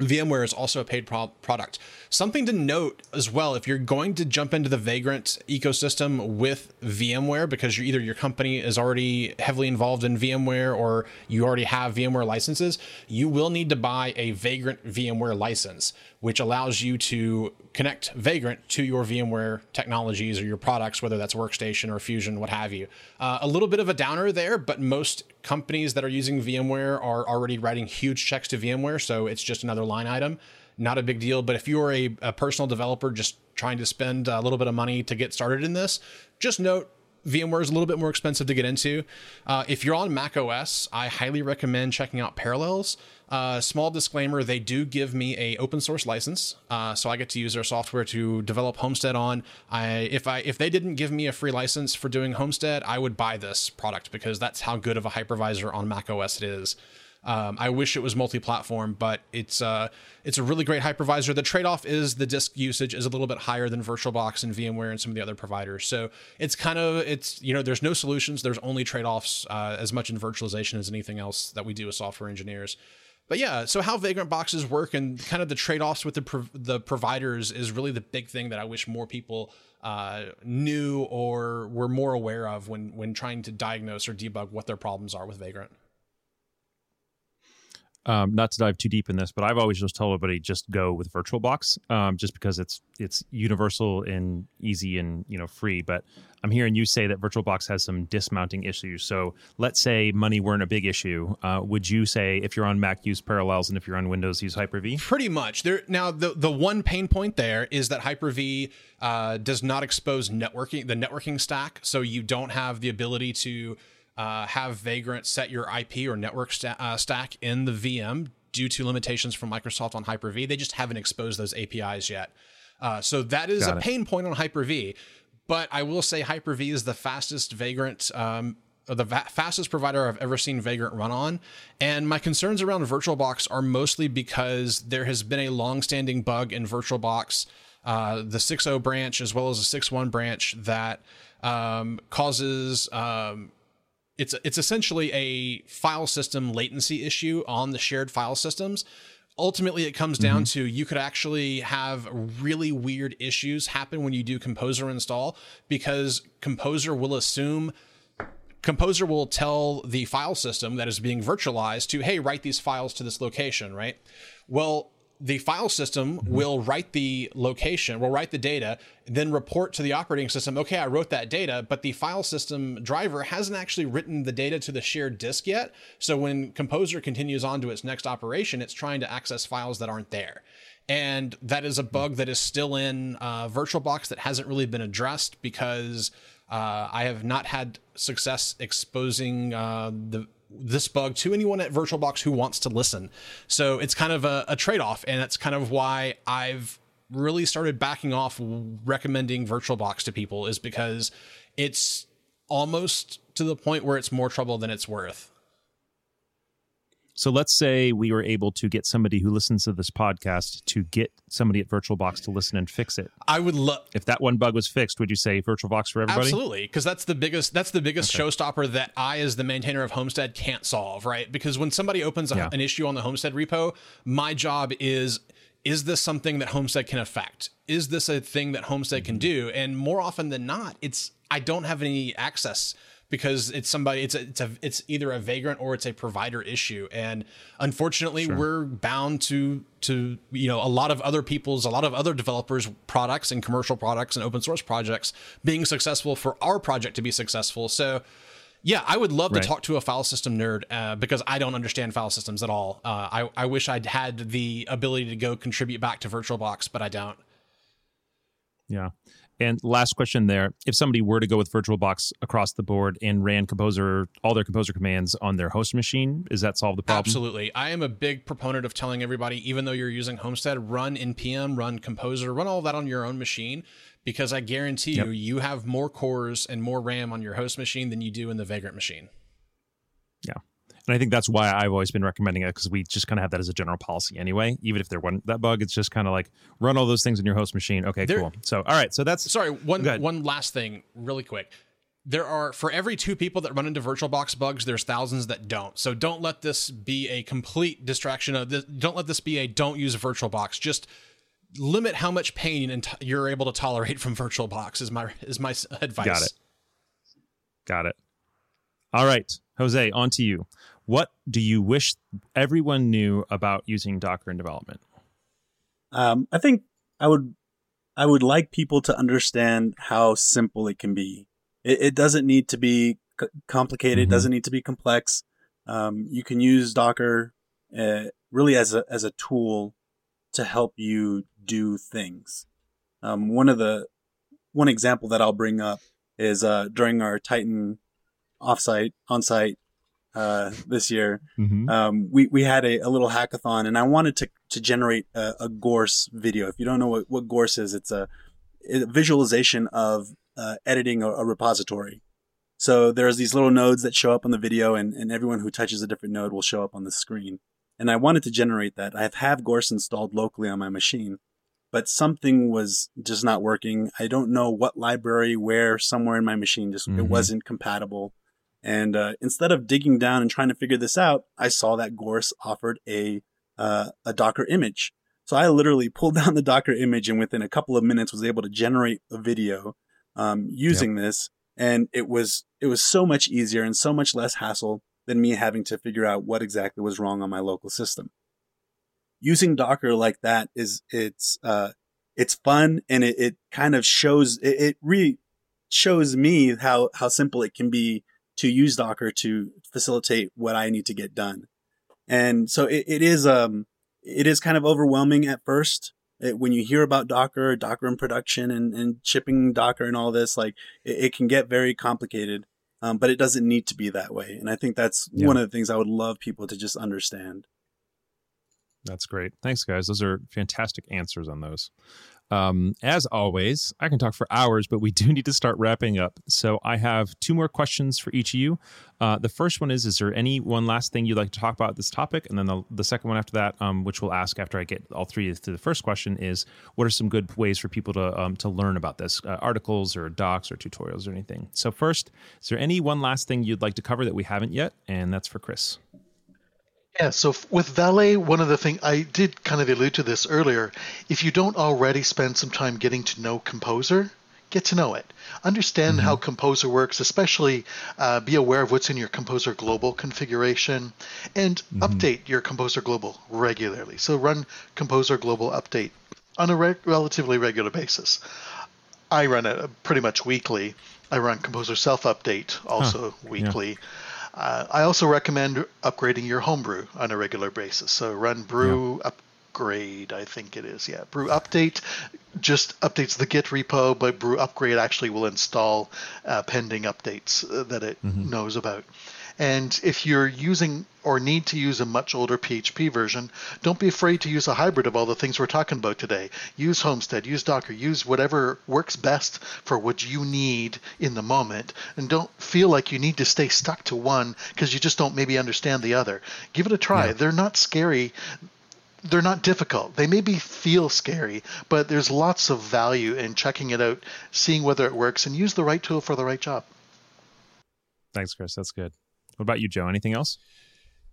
VMware is also a paid pro- product. Something to note as well if you're going to jump into the Vagrant ecosystem with VMware because either your company is already heavily involved in VMware or you already have VMware licenses, you will need to buy a Vagrant VMware license, which allows you to connect Vagrant to your VMware technologies or your products, whether that's Workstation or Fusion, what have you. Uh, a little bit of a downer there, but most companies that are using VMware are already writing huge checks to VMware, so it's just another line item. Not a big deal, but if you're a, a personal developer just trying to spend a little bit of money to get started in this, just note VMware is a little bit more expensive to get into. Uh, if you're on Mac OS, I highly recommend checking out Parallels. Uh, small disclaimer: they do give me a open source license, uh, so I get to use their software to develop Homestead on. I if I if they didn't give me a free license for doing Homestead, I would buy this product because that's how good of a hypervisor on Mac OS it is. Um, I wish it was multi-platform, but it's uh, it's a really great hypervisor. The trade-off is the disk usage is a little bit higher than VirtualBox and VMware and some of the other providers. So it's kind of it's you know there's no solutions. There's only trade-offs uh, as much in virtualization as anything else that we do as software engineers. But yeah, so how vagrant boxes work and kind of the trade-offs with the pro- the providers is really the big thing that I wish more people uh, knew or were more aware of when when trying to diagnose or debug what their problems are with vagrant um, not to dive too deep in this, but I've always just told everybody just go with VirtualBox, um, just because it's it's universal and easy and you know free. But I'm hearing you say that VirtualBox has some dismounting issues. So let's say money weren't a big issue. Uh, would you say if you're on Mac use Parallels and if you're on Windows use Hyper-V? Pretty much. There now the the one pain point there is that Hyper-V uh, does not expose networking the networking stack, so you don't have the ability to uh, have Vagrant set your IP or network sta- uh, stack in the VM due to limitations from Microsoft on Hyper-V. They just haven't exposed those APIs yet. Uh, so that is Got a it. pain point on Hyper-V. But I will say Hyper-V is the fastest Vagrant um, the va- fastest provider I've ever seen Vagrant run on. And my concerns around VirtualBox are mostly because there has been a long-standing bug in VirtualBox, uh, the 6.0 branch as well as the 6.1 branch that um, causes um, it's it's essentially a file system latency issue on the shared file systems ultimately it comes down mm-hmm. to you could actually have really weird issues happen when you do composer install because composer will assume composer will tell the file system that is being virtualized to hey write these files to this location right well the file system will write the location, will write the data, then report to the operating system, okay, I wrote that data, but the file system driver hasn't actually written the data to the shared disk yet. So when Composer continues on to its next operation, it's trying to access files that aren't there. And that is a bug that is still in uh, VirtualBox that hasn't really been addressed because uh, I have not had success exposing uh, the this bug to anyone at VirtualBox who wants to listen. So it's kind of a, a trade off, and that's kind of why I've really started backing off recommending VirtualBox to people, is because it's almost to the point where it's more trouble than it's worth. So let's say we were able to get somebody who listens to this podcast to get somebody at VirtualBox to listen and fix it. I would love if that one bug was fixed. Would you say VirtualBox for everybody? Absolutely, because that's the biggest that's the biggest okay. showstopper that I, as the maintainer of Homestead, can't solve. Right? Because when somebody opens a, yeah. an issue on the Homestead repo, my job is is this something that Homestead can affect? Is this a thing that Homestead can mm-hmm. do? And more often than not, it's I don't have any access because it's somebody it's a, it's a it's either a vagrant or it's a provider issue and unfortunately sure. we're bound to to you know a lot of other people's a lot of other developers products and commercial products and open source projects being successful for our project to be successful so yeah, I would love right. to talk to a file system nerd uh, because I don't understand file systems at all. Uh, I, I wish I'd had the ability to go contribute back to VirtualBox, but I don't. Yeah. And last question there: If somebody were to go with VirtualBox across the board and ran Composer, all their Composer commands on their host machine, is that solve the problem? Absolutely. I am a big proponent of telling everybody, even though you're using Homestead, run npm, run Composer, run all that on your own machine, because I guarantee yep. you, you have more cores and more RAM on your host machine than you do in the Vagrant machine. And I think that's why I've always been recommending it because we just kind of have that as a general policy anyway. Even if there wasn't that bug, it's just kind of like run all those things in your host machine. Okay, there, cool. So, all right. So that's sorry. One one last thing, really quick. There are for every two people that run into VirtualBox bugs, there's thousands that don't. So don't let this be a complete distraction. Of this, don't let this be a don't use VirtualBox. Just limit how much pain and t- you're able to tolerate from VirtualBox. Is my is my advice. Got it. Got it. All right, Jose, on to you. What do you wish everyone knew about using Docker in development? Um, I think I would I would like people to understand how simple it can be. It, it doesn't need to be c- complicated. Mm-hmm. Doesn't need to be complex. Um, you can use Docker uh, really as a as a tool to help you do things. Um, one of the one example that I'll bring up is uh, during our Tighten offsite onsite uh, this year. Mm-hmm. Um, we we had a, a, little hackathon, and I wanted to to generate a, a Gource video. If you don't know what, what Gource is, it's a, a visualization of uh, editing a, a, repository. So there's these little nodes that show up on the video, and, and everyone who touches a different node will show up on the screen. And I wanted to generate that. I have have Gource installed locally on my machine, but something was just not working. I don't know what library, where, somewhere in my machine, just mm-hmm. it wasn't compatible. And uh, instead of digging down and trying to figure this out, I saw that Gource offered a uh, a Docker image. So I literally pulled down the Docker image and within a couple of minutes was able to generate a video um, using yep. this. And it was it was so much easier and so much less hassle than me having to figure out what exactly was wrong on my local system. Using Docker like that is it's uh, it's fun and it, it kind of shows it, it really shows me how how simple it can be to use Docker to facilitate what I need to get done. And so it, it is, um, it is kind of overwhelming at first. It, when you hear about Docker, Docker in production and, and shipping Docker and all this, like it, it can get very complicated. Um, but it doesn't need to be that way. And I think that's yeah. one of the things I would love people to just understand. That's great. Thanks, guys. Those are fantastic answers on those. Um, as always, I can talk for hours, but we do need to start wrapping up. So I have two more questions for each of you. Uh, the first one is: Is there any one last thing you'd like to talk about this topic? And then the, the second one after that, um, which we'll ask after I get all three to the first question, is: What are some good ways for people to um, to learn about this? Uh, articles or docs or tutorials or anything. So first, is there any one last thing you'd like to cover that we haven't yet? And that's for Chris. Yeah, so with Valet, one of the things I did kind of allude to this earlier. If you don't already spend some time getting to know Composer, get to know it. Understand mm-hmm. how Composer works, especially uh, be aware of what's in your Composer Global configuration, and mm-hmm. update your Composer Global regularly. So run Composer Global Update on a re- relatively regular basis. I run it pretty much weekly. I run Composer Self Update also huh. weekly. Yeah. Uh, I also recommend upgrading your homebrew on a regular basis. So run brew yeah. upgrade, I think it is. Yeah, brew update just updates the Git repo, but brew upgrade actually will install uh, pending updates uh, that it mm-hmm. knows about. And if you're using or need to use a much older PHP version, don't be afraid to use a hybrid of all the things we're talking about today. Use Homestead, use Docker, use whatever works best for what you need in the moment. And don't feel like you need to stay stuck to one because you just don't maybe understand the other. Give it a try. Yeah. They're not scary they're not difficult. They maybe feel scary, but there's lots of value in checking it out, seeing whether it works, and use the right tool for the right job. Thanks, Chris. That's good. What about you, Joe? Anything else?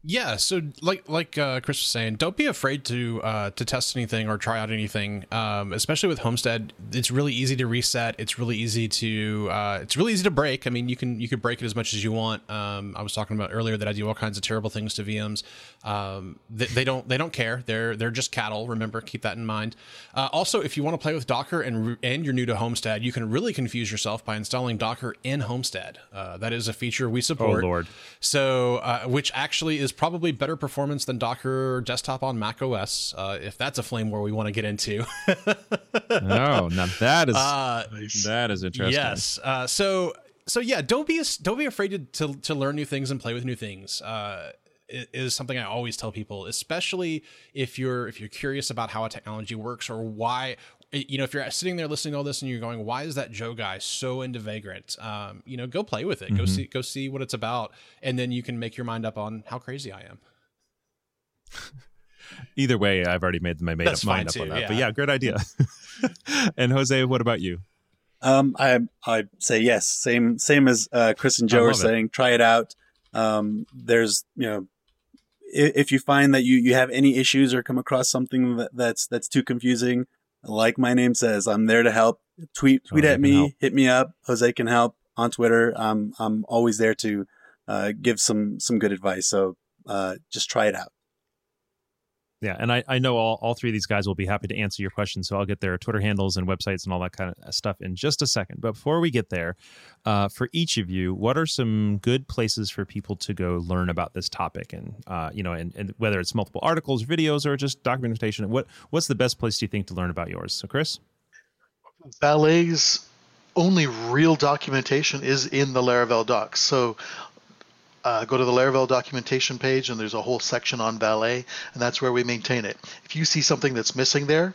Yeah, so like like uh, Chris was saying, don't be afraid to uh, to test anything or try out anything. Um, especially with Homestead, it's really easy to reset. It's really easy to uh, it's really easy to break. I mean, you can you can break it as much as you want. Um, I was talking about earlier that I do all kinds of terrible things to VMs. Um, they, they, don't they don't care. They're they're just cattle. Remember, keep that in mind. Uh, also, if you want to play with Docker and and you're new to Homestead, you can really confuse yourself by installing Docker in Homestead. Uh, that is a feature we support. Oh Lord! So uh, which actually is is probably better performance than Docker desktop on Mac OS. Uh, if that's a flame war we want to get into. oh, now that is uh, that is interesting. Yes. Uh, so so yeah, don't be don't be afraid to, to, to learn new things and play with new things. Uh, is something I always tell people, especially if you're if you're curious about how a technology works or why you know if you're sitting there listening to all this and you're going, why is that Joe guy so into Vagrant? Um, you know, go play with it, mm-hmm. go see go see what it's about, and then you can make your mind up on how crazy I am. Either way, I've already made my made up mind up on that. Yeah. But yeah, great idea. and Jose, what about you? Um, I I say yes. Same same as uh, Chris and Joe are saying. It. Try it out. Um, there's you know, if, if, you find that you you have any issues or come across something that, that's that's too confusing, like my name says, I'm there to help. Tweet tweet Jose at me, help. hit me up. Jose can help on Twitter. I'm I'm always there to uh, give some some good advice. So uh, just try it out. Yeah, and I, I know all, all three of these guys will be happy to answer your questions. So I'll get their Twitter handles and websites and all that kind of stuff in just a second. But before we get there, uh, for each of you, what are some good places for people to go learn about this topic? And uh, you know, and, and whether it's multiple articles, videos, or just documentation, what what's the best place do you think to learn about yours? So, Chris, Valet's only real documentation is in the Laravel docs. So uh, go to the Laravel documentation page and there's a whole section on Valet, and that's where we maintain it. If you see something that's missing there,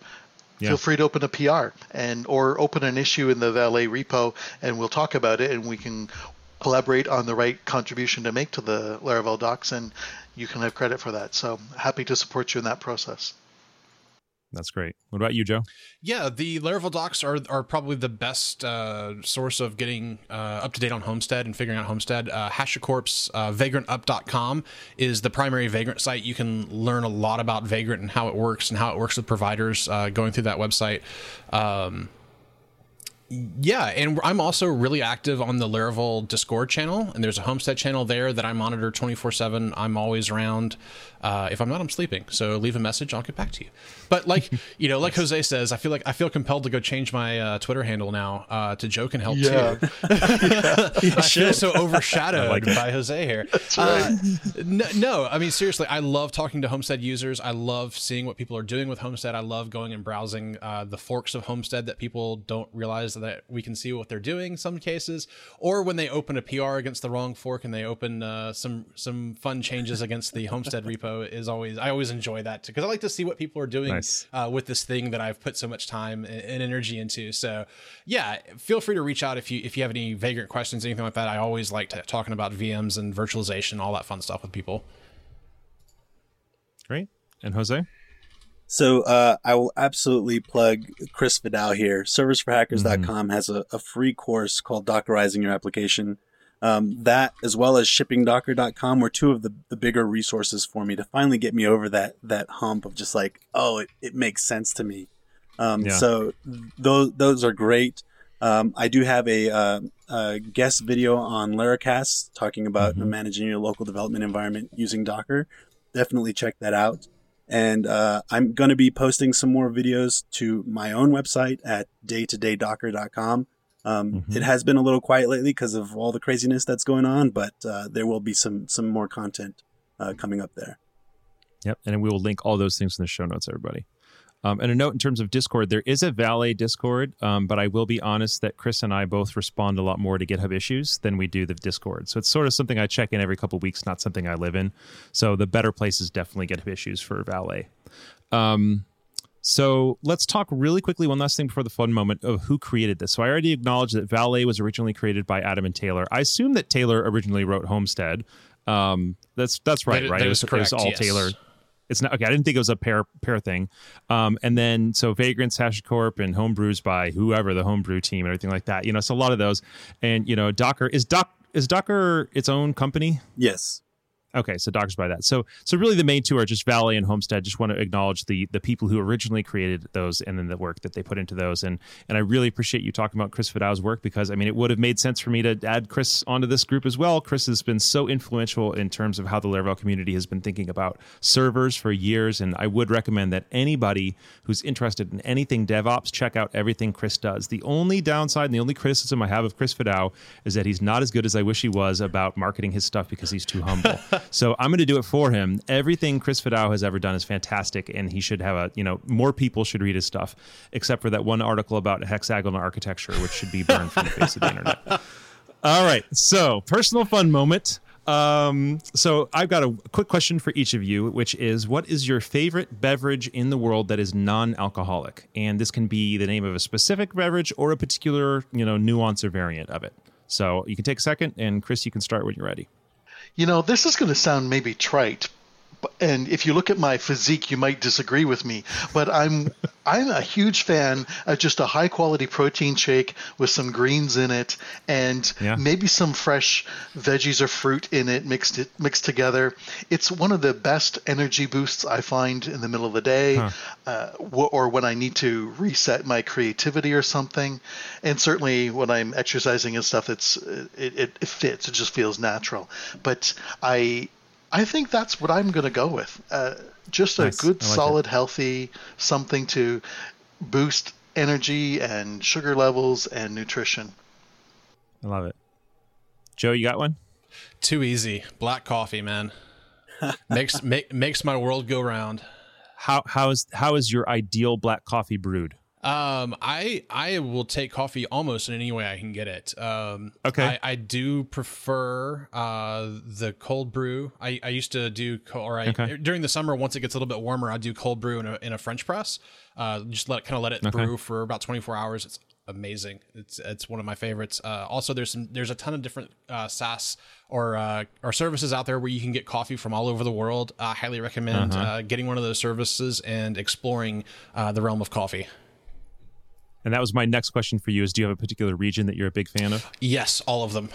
yeah. feel free to open a PR and or open an issue in the Valet repo, and we'll talk about it, and we can collaborate on the right contribution to make to the Laravel docs, and you can have credit for that. So happy to support you in that process. That's great. What about you, Joe? Yeah, the Laravel docs are are probably the best uh, source of getting uh, up to date on Homestead and figuring out Homestead. Uh, HashiCorp's uh, VagrantUp.com is the primary Vagrant site. You can learn a lot about Vagrant and how it works and how it works with providers uh, going through that website. Um, yeah, and I'm also really active on the Laravel Discord channel, and there's a Homestead channel there that I monitor 24 7. I'm always around. Uh, if I'm not, I'm sleeping. So leave a message. I'll get back to you. But like you know, like Jose says, I feel like I feel compelled to go change my uh, Twitter handle now uh, to Joe can help yeah. too. yeah, I feel so overshadowed like by Jose here. Right. Uh, no, no, I mean seriously, I love talking to Homestead users. I love seeing what people are doing with Homestead. I love going and browsing uh, the forks of Homestead that people don't realize that we can see what they're doing. In some cases, or when they open a PR against the wrong fork and they open uh, some some fun changes against the Homestead repo is always I always enjoy that too because I like to see what people are doing nice. uh, with this thing that I've put so much time and, and, energy into. So yeah, feel free to reach out if you if you have any vagrant questions, anything like that. I always like to, talking about VMs and virtualization, all that fun stuff with people. Great, and Jose. So uh, I will absolutely plug Chris Fidao here. Serversforhackers.com mm-hmm. has a, a, free course called Dockerizing Your Application. Um, that as well as shippingdocker.com were two of the, the bigger resources for me to finally get me over that that hump of just like oh it, it makes sense to me um, yeah. so those those are great um, I do have a, uh, a, guest video on Laracast talking about mm-hmm. managing your local development environment using Docker. Definitely check that out. And uh, I'm going to be posting some more videos to my own website at daytodaydocker.com. Um, mm-hmm. It has been a little quiet lately because of all the craziness that's going on, but uh, there will be some some more content uh, coming up there. Yep, and we will link all those things in the show notes, everybody. Um, and a note in terms of Discord, there is a Valet Discord, um, but I will be honest that Chris and I both respond a lot more to GitHub issues than we do the Discord. So it's sort of something I check in every couple weeks, not something I live in. So the better place is definitely GitHub issues for Valet. Um, so let's talk really quickly one last thing before the fun moment of who created this. So I already acknowledged that Valet was originally created by Adam and Taylor. I assume that Taylor originally wrote Homestead. Um, that's that's right, that, right? That it, was, correct, it was all yes. Taylor. It's not okay. I didn't think it was a pair pair thing. Um, and then so Vagrants, HashiCorp, and Homebrews by whoever the homebrew team and everything like that. You know, so a lot of those. And you know, Docker is Doc is Docker its own company? Yes. Okay, so Docker's by that. So so really the main two are just Valet and Homestead. Just want to acknowledge the the people who originally created those and then the work that they put into those. And and I really appreciate you talking about Chris Fidao's work because I mean it would have made sense for me to add Chris onto this group as well. Chris has been so influential in terms of how the Laravel community has been thinking about servers for years. And I would recommend that anybody who's interested in anything DevOps check out everything Chris does. The only downside and the only criticism I have of Chris Fidao is that he's not as good as I wish he was about marketing his stuff because he's too humble. So I'm going to do it for him. Everything Chris Fidao has ever done is fantastic, and he should have a you know more people should read his stuff, except for that one article about hexagonal architecture, which should be burned from the face of the internet. All right, so personal fun moment. Um, so I've got a quick question for each of you, which is what is your favorite beverage in the world that is non-alcoholic? And this can be the name of a specific beverage or a particular, you know, nuance or variant of it. So you can take a second and Chris, you can start when you're ready. You know, this is going to sound maybe trite, and if you look at my physique, you might disagree with me, but I'm I'm a huge fan of just a high quality protein shake with some greens in it and yeah. maybe some fresh veggies or fruit in it mixed it, mixed together. It's one of the best energy boosts I find in the middle of the day, huh. uh, or when I need to reset my creativity or something. And certainly when I'm exercising and stuff, it's it, it, it fits. It just feels natural. But I I think that's what I'm going to go with. Uh, just a nice. good, like solid, it. healthy something to boost energy and sugar levels and nutrition. I love it. Joe, you got one? Too easy. Black coffee, man. makes make, makes my world go round. How how is how is your ideal black coffee brewed? Um, I I will take coffee almost in any way I can get it. Um, okay. I, I do prefer uh, the cold brew. I, I used to do or I okay. during the summer once it gets a little bit warmer, I do cold brew in a, in a French press. Uh, just let kind of let it okay. brew for about 24 hours. It's amazing. It's it's one of my favorites. Uh, also, there's some there's a ton of different uh, SaaS or uh, or services out there where you can get coffee from all over the world. I highly recommend uh-huh. uh, getting one of those services and exploring uh, the realm of coffee. And that was my next question for you: Is do you have a particular region that you're a big fan of? Yes, all of them.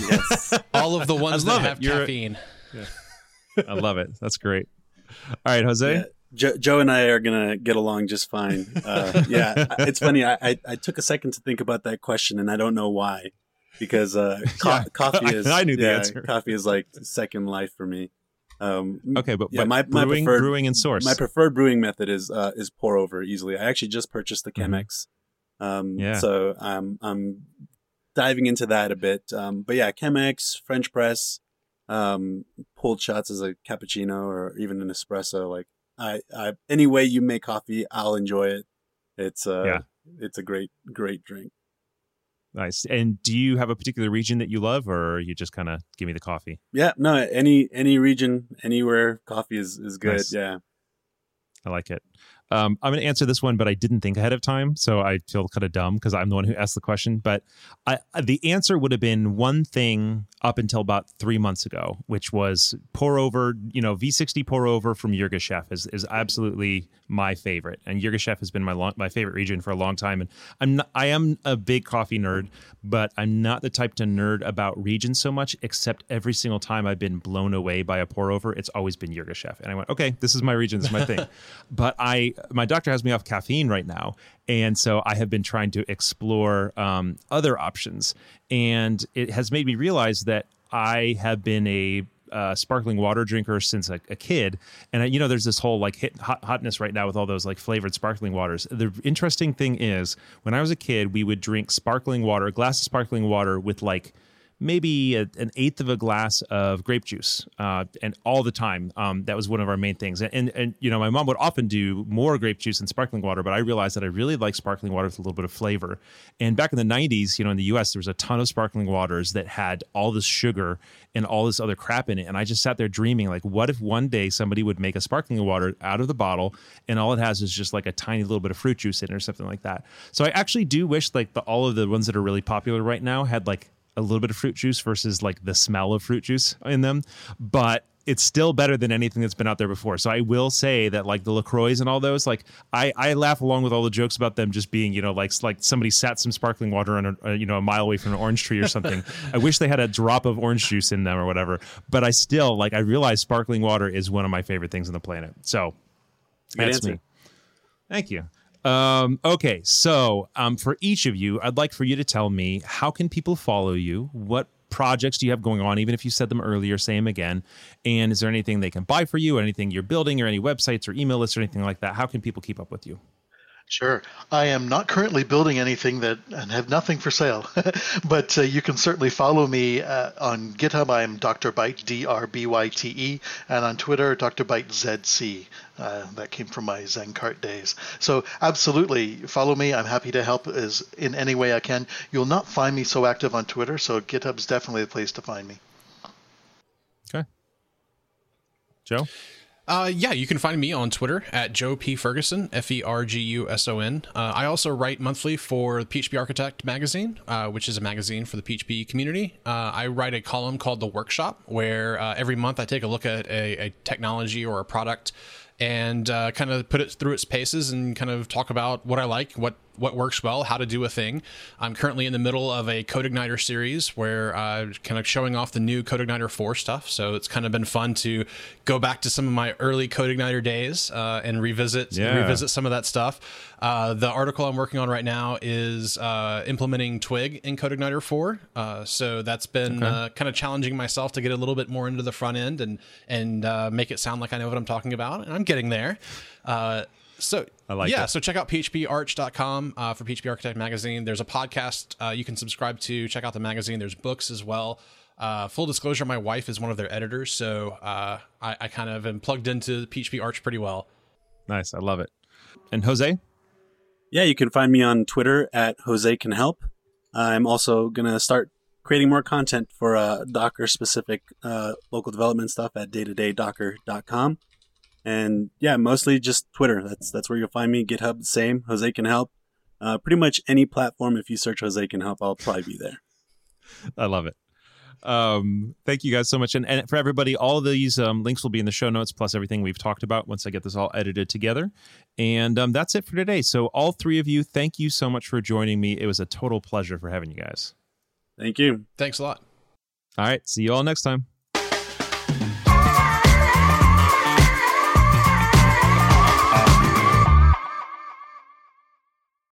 Yes, all of the ones that have you're caffeine. A, yeah. I love it. That's great. All right, Jose. Yeah. Joe, Joe, and I are gonna get along just fine. Uh, yeah, it's funny. I, I, I, took a second to think about that question, and I don't know why, because uh, co- yeah. coffee is. I, I knew the yeah, answer. Coffee is like second life for me. Um, okay, but, yeah, but my, brewing, preferred, brewing and source. My preferred brewing method is uh, is pour over easily. I actually just purchased the mm-hmm. Chemex. Mm-hmm. Um, yeah. So I'm I'm diving into that a bit. Um, but yeah, Chemex, French press, um, pulled shots as a cappuccino or even an espresso. Like I, I any way you make coffee, I'll enjoy it. It's uh, yeah. it's a great great drink. Nice. And do you have a particular region that you love, or you just kind of give me the coffee? Yeah, no, any any region, anywhere, coffee is is good. Nice. Yeah, I like it. Um, I'm going to answer this one, but I didn't think ahead of time, so I feel kind of dumb because I'm the one who asked the question. But I, the answer would have been one thing up until about three months ago, which was pour over. You know, V60 pour over from Yirgacheffe is is absolutely my favorite, and Yirgacheffe has been my long, my favorite region for a long time. And I'm not, I am a big coffee nerd, but I'm not the type to nerd about regions so much. Except every single time I've been blown away by a pour over, it's always been Yirgacheffe, and I went, okay, this is my region, this is my thing. but I my doctor has me off caffeine right now, and so I have been trying to explore um, other options, and it has made me realize that I have been a uh, sparkling water drinker since a, a kid, and I, you know, there's this whole like hit, hot, hotness right now with all those like flavored sparkling waters. The interesting thing is, when I was a kid, we would drink sparkling water, glass of sparkling water with like maybe a, an eighth of a glass of grape juice, uh, and all the time. Um, that was one of our main things. And, and, and you know, my mom would often do more grape juice and sparkling water, but I realized that I really like sparkling water with a little bit of flavor. And back in the '90s, you know, in the U.S., there was a ton of sparkling waters that had all this sugar and all this other crap in it. And I just sat there dreaming, like, what if one day somebody would make a sparkling water out of the bottle, and all it has is just like a tiny little bit of fruit juice in it or something like that. So I actually do wish like the, all of the ones that are really popular right now had like a little bit of fruit juice versus like the smell of fruit juice in them, but it's still better than anything that's been out there before. So I will say that like the Lacroix and all those, like I, I laugh along with all the jokes about them just being, you know, like like somebody sat some sparkling water on a, a you know a mile away from an orange tree or something. I wish they had a drop of orange juice in them or whatever. But I still like I realize sparkling water is one of my favorite things on the planet. So that's me. Thank you. Um, okay, so um, for each of you, I'd like for you to tell me how can people follow you? What projects do you have going on? Even if you said them earlier, say them again. And is there anything they can buy for you? Anything you're building, or any websites or email lists or anything like that? How can people keep up with you? Sure. I am not currently building anything that and have nothing for sale, but uh, you can certainly follow me uh, on GitHub. I am Dr. Byte, D R B Y T E, and on Twitter, Dr. Byte ZC. Uh, that came from my Zen Cart days. So absolutely follow me. I'm happy to help as in any way I can. You'll not find me so active on Twitter, so GitHub's definitely the place to find me. Okay. Joe? Uh, yeah, you can find me on Twitter at Joe P. Ferguson, F E R G U S O N. Uh, I also write monthly for the PHP Architect magazine, uh, which is a magazine for the PHP community. Uh, I write a column called The Workshop, where uh, every month I take a look at a, a technology or a product and uh, kind of put it through its paces and kind of talk about what I like, what what works well, how to do a thing. I'm currently in the middle of a CodeIgniter series where uh, kind of showing off the new CodeIgniter 4 stuff. So it's kind of been fun to go back to some of my early CodeIgniter days uh, and revisit yeah. revisit some of that stuff. Uh, the article I'm working on right now is uh, implementing Twig in CodeIgniter 4. Uh, so that's been okay. Uh, kind of challenging myself to get a little bit more into the front end and and make it sound like I know what I'm talking about. And I'm getting there. So I like yeah, it. so check out phparch.com uh, for PHP Architect Magazine. There's a podcast uh, you can subscribe to. Check out the magazine. There's books as well. Uh, full disclosure, my wife is one of their editors, so uh, I, I, kind of am plugged into PHP Arch pretty well. Nice, I love it. And Jose? Yeah, you can find me on Twitter at Jose Can Help. I'm also gonna start creating more content for uh, Docker specific uh, local development stuff at daytodaydocker.com. And yeah, mostly just Twitter. That's that's where you'll find me. GitHub, same. Jose can help. Uh, pretty much any platform. If you search Jose can help, I'll probably be there. I love it. Um, thank you guys so much. And, and for everybody, all these um, links will be in the show notes, plus everything we've talked about once I get this all edited together. And um, that's it for today. So, all three of you, thank you so much for joining me. It was a total pleasure for having you guys. Thank you. Thanks a lot. All right. See you all next time.